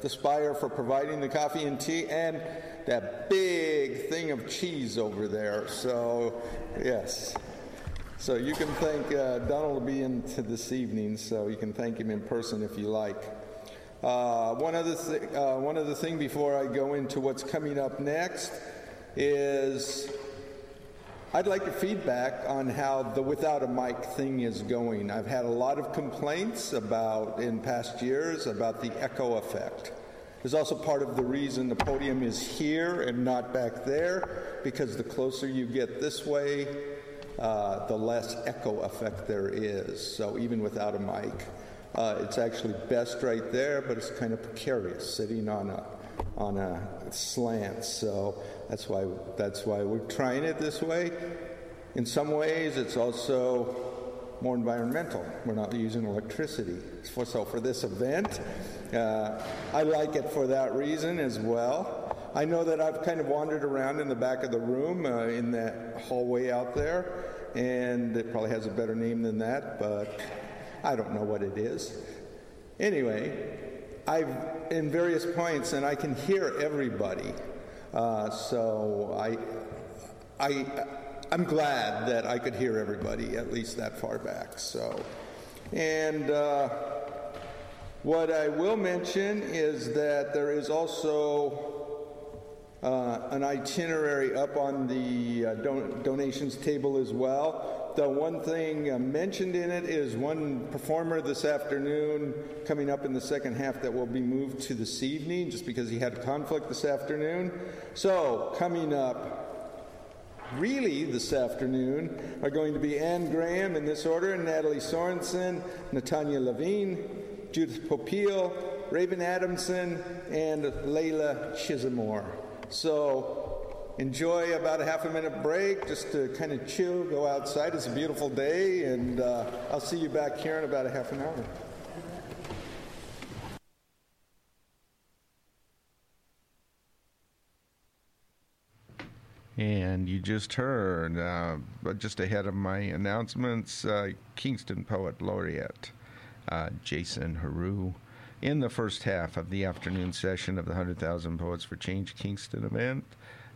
Speaker 5: the Spire for providing the coffee and tea and that big thing of cheese over there. So, yes. So you can thank uh, Donald will be this evening, so you can thank him in person if you like. Uh, one other th- uh, one other thing before I go into what's coming up next is I'd like your feedback on how the without a mic thing is going. I've had a lot of complaints about in past years about the echo effect. There's also part of the reason the podium is here and not back there because the closer you get this way, uh, the less echo effect there is. So even without a mic. Uh, it's actually best right there, but it's kind of precarious, sitting on a on a slant. So that's why that's why we're trying it this way. In some ways, it's also more environmental. We're not using electricity. So, so for this event, uh, I like it for that reason as well. I know that I've kind of wandered around in the back of the room uh, in that hallway out there, and it probably has a better name than that, but I don't know what it is. Anyway, I've in various points, and I can hear everybody. Uh, so I, I, I'm glad that I could hear everybody at least that far back. So, and uh, what I will mention is that there is also uh, an itinerary up on the uh, don- donations table as well. The one thing mentioned in it is one performer this afternoon coming up in the second half that will be moved to this evening just because he had a conflict this afternoon. So, coming up really this afternoon are going to be Ann Graham in this order, Natalie Sorensen, Natanya Levine, Judith Popiel, Raven Adamson, and Layla Chisholmore. So enjoy about a half a minute break just to kind of chill, go outside. It's a beautiful day, and uh, I'll see you back here in about a half an hour.
Speaker 1: And you just heard, uh, just ahead of my announcements, uh, Kingston Poet Laureate uh, Jason Heroux in the first half of the afternoon session of the 100,000 Poets for Change Kingston event.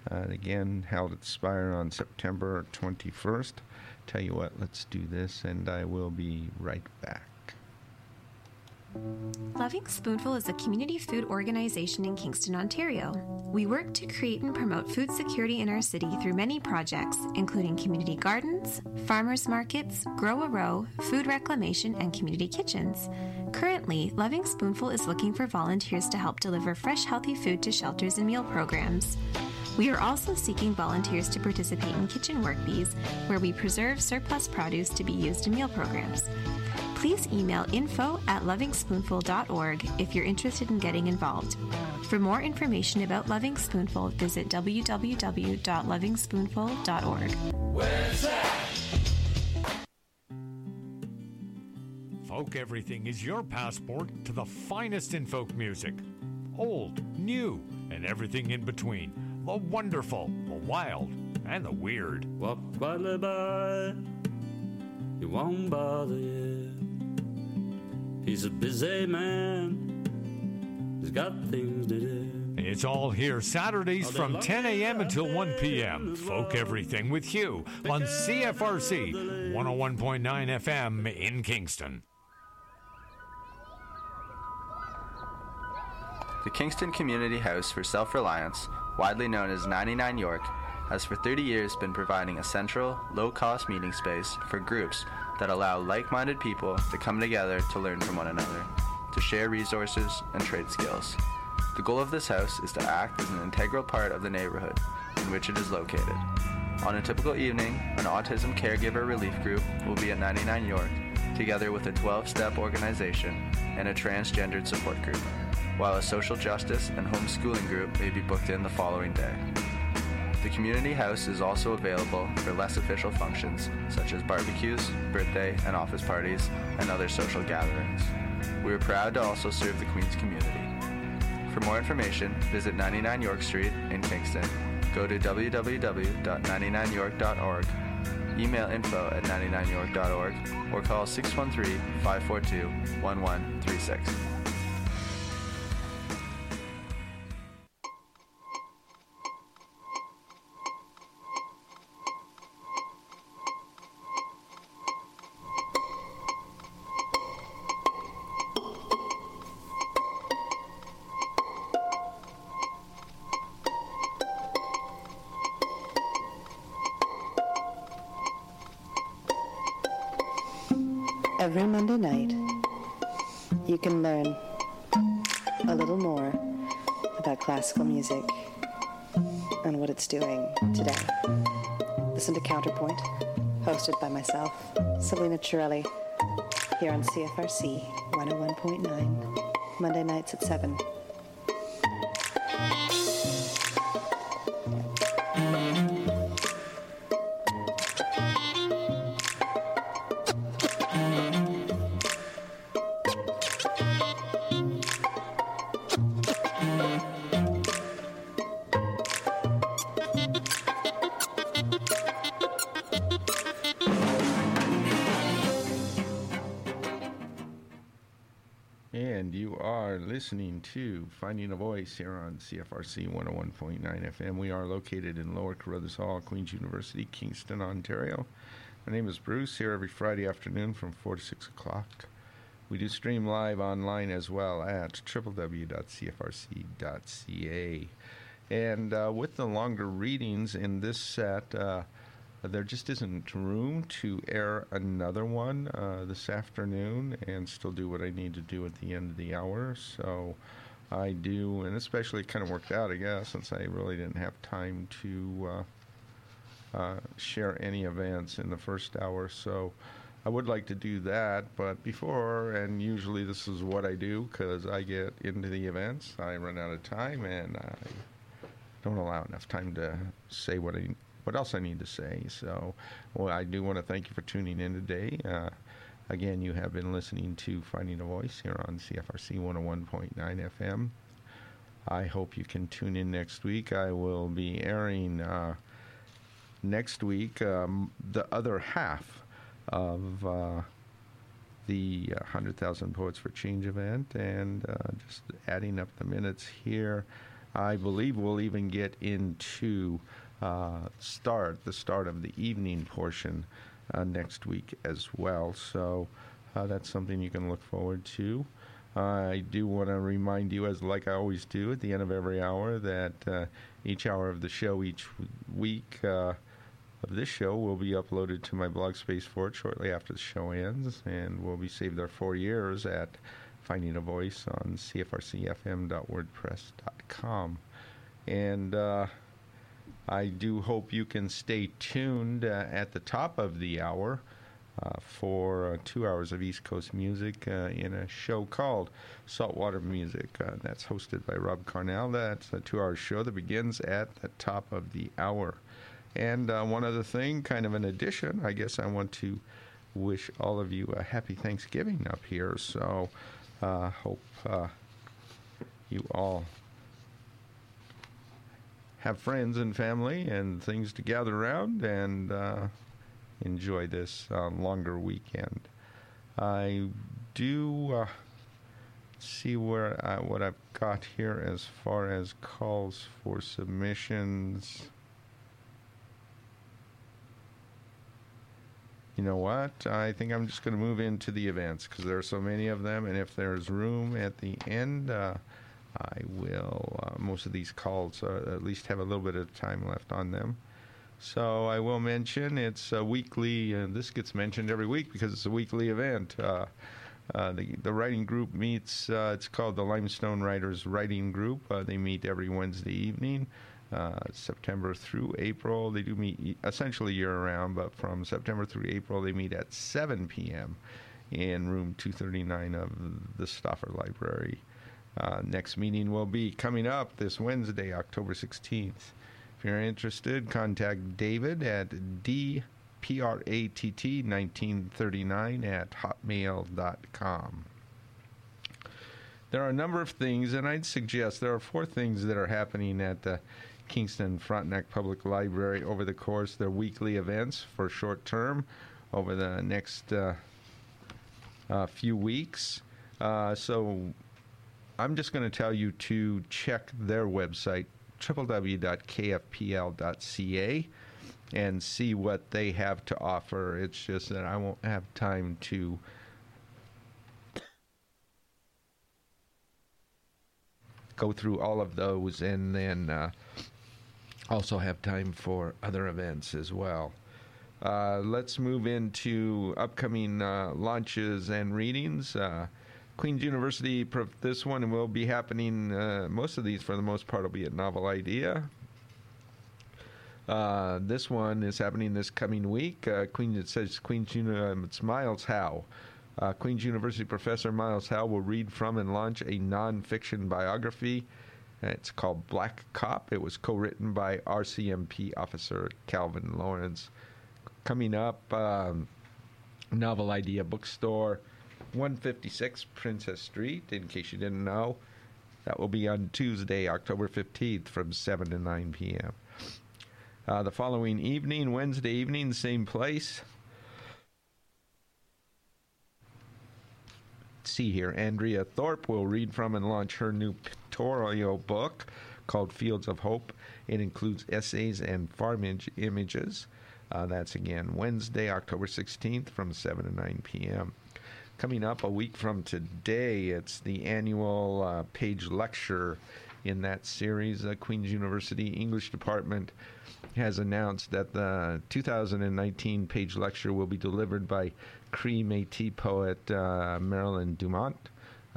Speaker 1: Again, held at Spire on September 21st. Tell you what, let's do this, and I will be right back.
Speaker 23: Loving Spoonful is a community food organization in Kingston, Ontario. We work to create and promote food security in our city through many projects, including community gardens, farmers markets, Grow a Row, food reclamation, and community kitchens. Currently, Loving Spoonful is looking for volunteers to help deliver fresh, healthy food to shelters and meal programs. We are also seeking volunteers to participate in Kitchen Work Bees, where we preserve surplus produce to be used in meal programs. Please email info at lovingspoonful.org if you're interested in getting involved. For more information about Loving Spoonful, visit www.lovingspoonful.org.
Speaker 24: Where's that? Folk Everything is your passport to the finest in folk music. Old, new, and everything in between. The wonderful, the wild, and the weird.
Speaker 25: Walk quietly by, he won't bother you. He's a busy man, he's got things to do.
Speaker 24: It's all here Saturdays from 10 a.m. until 1 p.m. Folk Everything with Hugh on CFRC 101.9 FM in Kingston.
Speaker 26: The Kingston Community House for Self Reliance, widely known as 99 York, has for 30 years been providing a central, low cost meeting space for groups that allow like minded people to come together to learn from one another, to share resources and trade skills. The goal of this house is to act as an integral part of the neighborhood in which it is located. On a typical evening, an autism caregiver relief group will be at 99 York, together with a 12 step organization and a transgendered support group, while a social justice and homeschooling group may be booked in the following day. The community house is also available for less official functions, such as barbecues, birthday and office parties, and other social gatherings. We are proud to also serve the Queen's community. For more information, visit 99 York Street in Kingston. Go to www.99york.org, email info at 99york.org, or call 613 542 1136.
Speaker 27: Chirelli, here on CFRC 101.9, Monday nights at 7.
Speaker 1: To Finding a Voice here on CFRC 101.9 FM. We are located in Lower Carruthers Hall, Queen's University, Kingston, Ontario. My name is Bruce, here every Friday afternoon from 4 to 6 o'clock. We do stream live online as well at www.cfrc.ca. And uh, with the longer readings in this set, uh, there just isn't room to air another one uh, this afternoon and still do what I need to do at the end of the hour. So I do, and especially it kind of worked out, I guess, since I really didn't have time to uh, uh, share any events in the first hour. So I would like to do that, but before, and usually this is what I do because I get into the events, I run out of time and I don't allow enough time to say what I what else I need to say. So, well, I do want to thank you for tuning in today. Uh, again, you have been listening to Finding a Voice here on CFRC 101.9 FM. I hope you can tune in next week. I will be airing uh, next week um, the other half of uh, the 100,000 Poets for Change event and uh, just adding up the minutes here. I believe we'll even get into uh, start, the start of the evening portion uh, next week as well. So uh, that's something you can look forward to. I do want to remind you, as like I always do at the end of every hour, that uh, each hour of the show each week uh, of this show will be uploaded to my blog space for it shortly after the show ends, and will be saved there for years at Finding a Voice on cfrcfm.wordpress.com. And uh, I do hope you can stay tuned uh, at the top of the hour uh, for uh, two hours of East Coast music uh, in a show called Saltwater Music. Uh, that's hosted by Rob Carnell. That's a two hour show that begins at the top of the hour. And one other thing, kind of an addition, I guess I want to wish all of you a happy Thanksgiving up here. So, I hope you all have friends and family and things to gather around and uh, enjoy this uh, longer weekend. I do uh, see where I, what I've got here as far as calls for submissions. You know what? I think I'm just going to move into the events because there are so many of them, and if there's room at the end, uh, I will, uh, most of these calls uh, at least have a little bit of time left on them. So I will mention it's a weekly, and this gets mentioned every week because it's a weekly event. Uh, uh the, the writing group meets, uh, it's called the Limestone Writers Writing Group. They meet every Wednesday evening. September through April, they do meet essentially year round, but from September through April, they meet at 7 p.m. in room 239 of the Stauffer Library. Uh, next meeting will be coming up this Wednesday, October 16th. If you're interested, contact David at dpratt1939 at hotmail.com. There are a number of things, and I'd suggest there are four things that are happening at the Kingston Frontenac Public Library over the course of their weekly events for short term over the next uh, uh, few weeks. Uh, so I'm just going to tell you to check their website, www.kfpl.ca, and see what they have to offer. It's just that I won't have time to. Go through all of those and then uh, also have time for other events as well. Uh, let's move into upcoming uh, launches and readings. Uh, Queen's University, this one will be happening, uh, most of these for the most part will be at Novel Idea. Uh, this one is happening this coming week. Uh, Queen, it says Queen's University, um, it's Miles Howe Uh, Queen's University professor Miles Howe will read from and launch a nonfiction biography. It's called Black Cop. It was co written by RCMP officer Calvin Lawrence. Coming up, um, Novel Idea Bookstore, 156 Princess Street, in case you didn't know. That will be on Tuesday, October 15th from 7 to 9 p.m. Uh, the following evening, Wednesday evening, same place. Let's see here. Andrea Thorpe will read from and launch her new pictorial book called Fields of Hope. It includes essays and farm images. Uh, that's again Wednesday, October 16th from 7 to 9 p.m. Coming up a week from today, it's the annual uh, page lecture in that series. The Queen's University English Department has announced that the 2019 page lecture will be delivered by Cree Métis poet uh, Marilyn Dumont.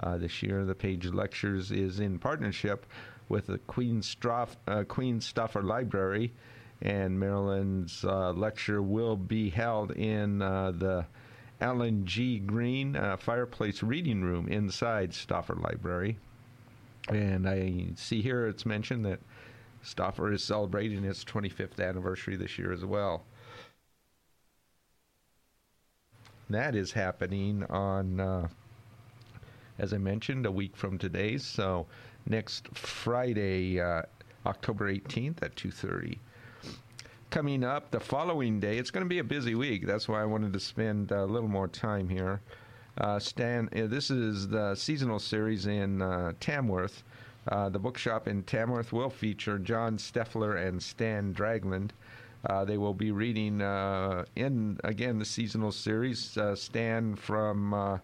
Speaker 1: Uh, this year, the Page Lectures is in partnership with the Queen, Stroff, uh, Queen Stauffer Library, and Marilyn's uh, lecture will be held in uh, the Alan G. Green uh, Fireplace Reading Room inside Stauffer Library. And I see here it's mentioned that Stauffer is celebrating its 25th anniversary this year as well. That is happening on, uh, as I mentioned, a week from today. So next Friday, uh, October 18th at 2:30. Coming up the following day, it's going to be a busy week. That's why I wanted to spend a little more time here. Uh, Stan, uh, this is the seasonal series in uh, Tamworth. Uh, the bookshop in Tamworth will feature John Steffler and Stan Dragland. Uh, they will be reading uh, in again the seasonal series. Stan from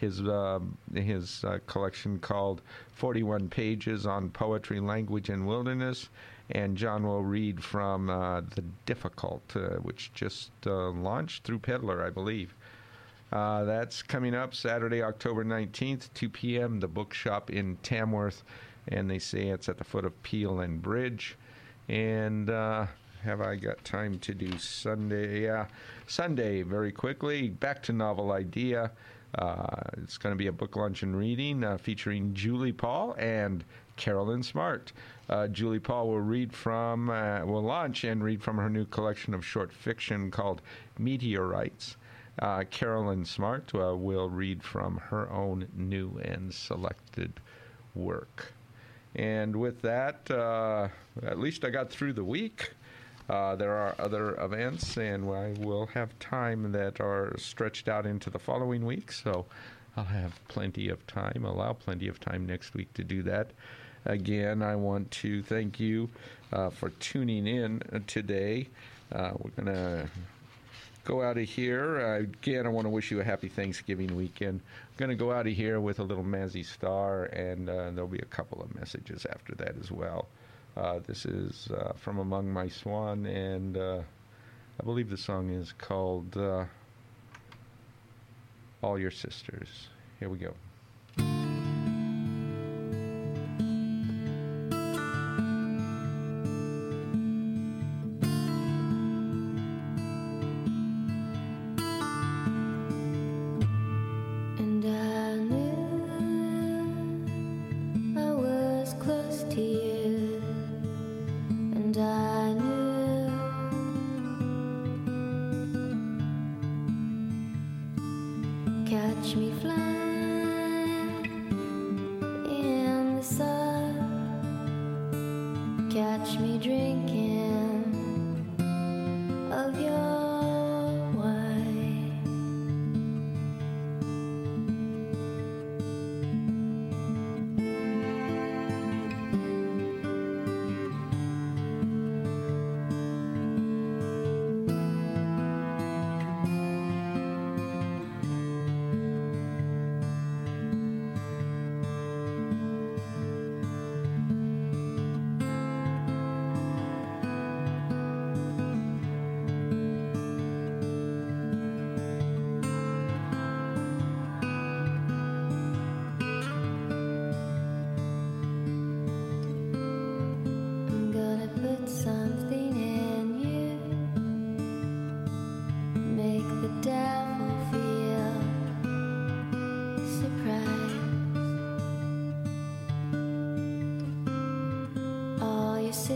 Speaker 1: his uh, his uh, collection called 41 Pages on Poetry, Language, and Wilderness, and John will read from uh, The Difficult, uh, which just uh, launched through Pedlar, I believe. that's coming up Saturday, October 19th, 2 p.m. The bookshop in Tamworth, and they say it's at the foot of Peel and Bridge, and have I got time to do Sunday? Yeah, Sunday, very quickly. Back to Novel Idea. Uh, it's going to be a book lunch and reading uh, featuring Julie Paul and Carolyn Smart. Uh, Julie Paul will read from, uh, will launch and read from her new collection of short fiction called Meteorites. Uh, Carolyn Smart uh, will read from her own new and selected work. And with that, at least I got through the week. Uh, there are other events, and I will have time that are stretched out into the following week, so I'll have plenty of time, allow plenty of time next week to do that. Again, I want to thank you uh, for tuning in today. Uh, we're going to go out of here. Uh, again, I want to wish you a happy Thanksgiving weekend. I'm going to go out of here with a little Mazzy Star, and uh, there'll be a couple of messages after that as well. Uh, this is uh, from Among My Swan, and uh, I believe the song is called uh, All Your Sisters. Here we go.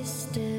Speaker 28: sister.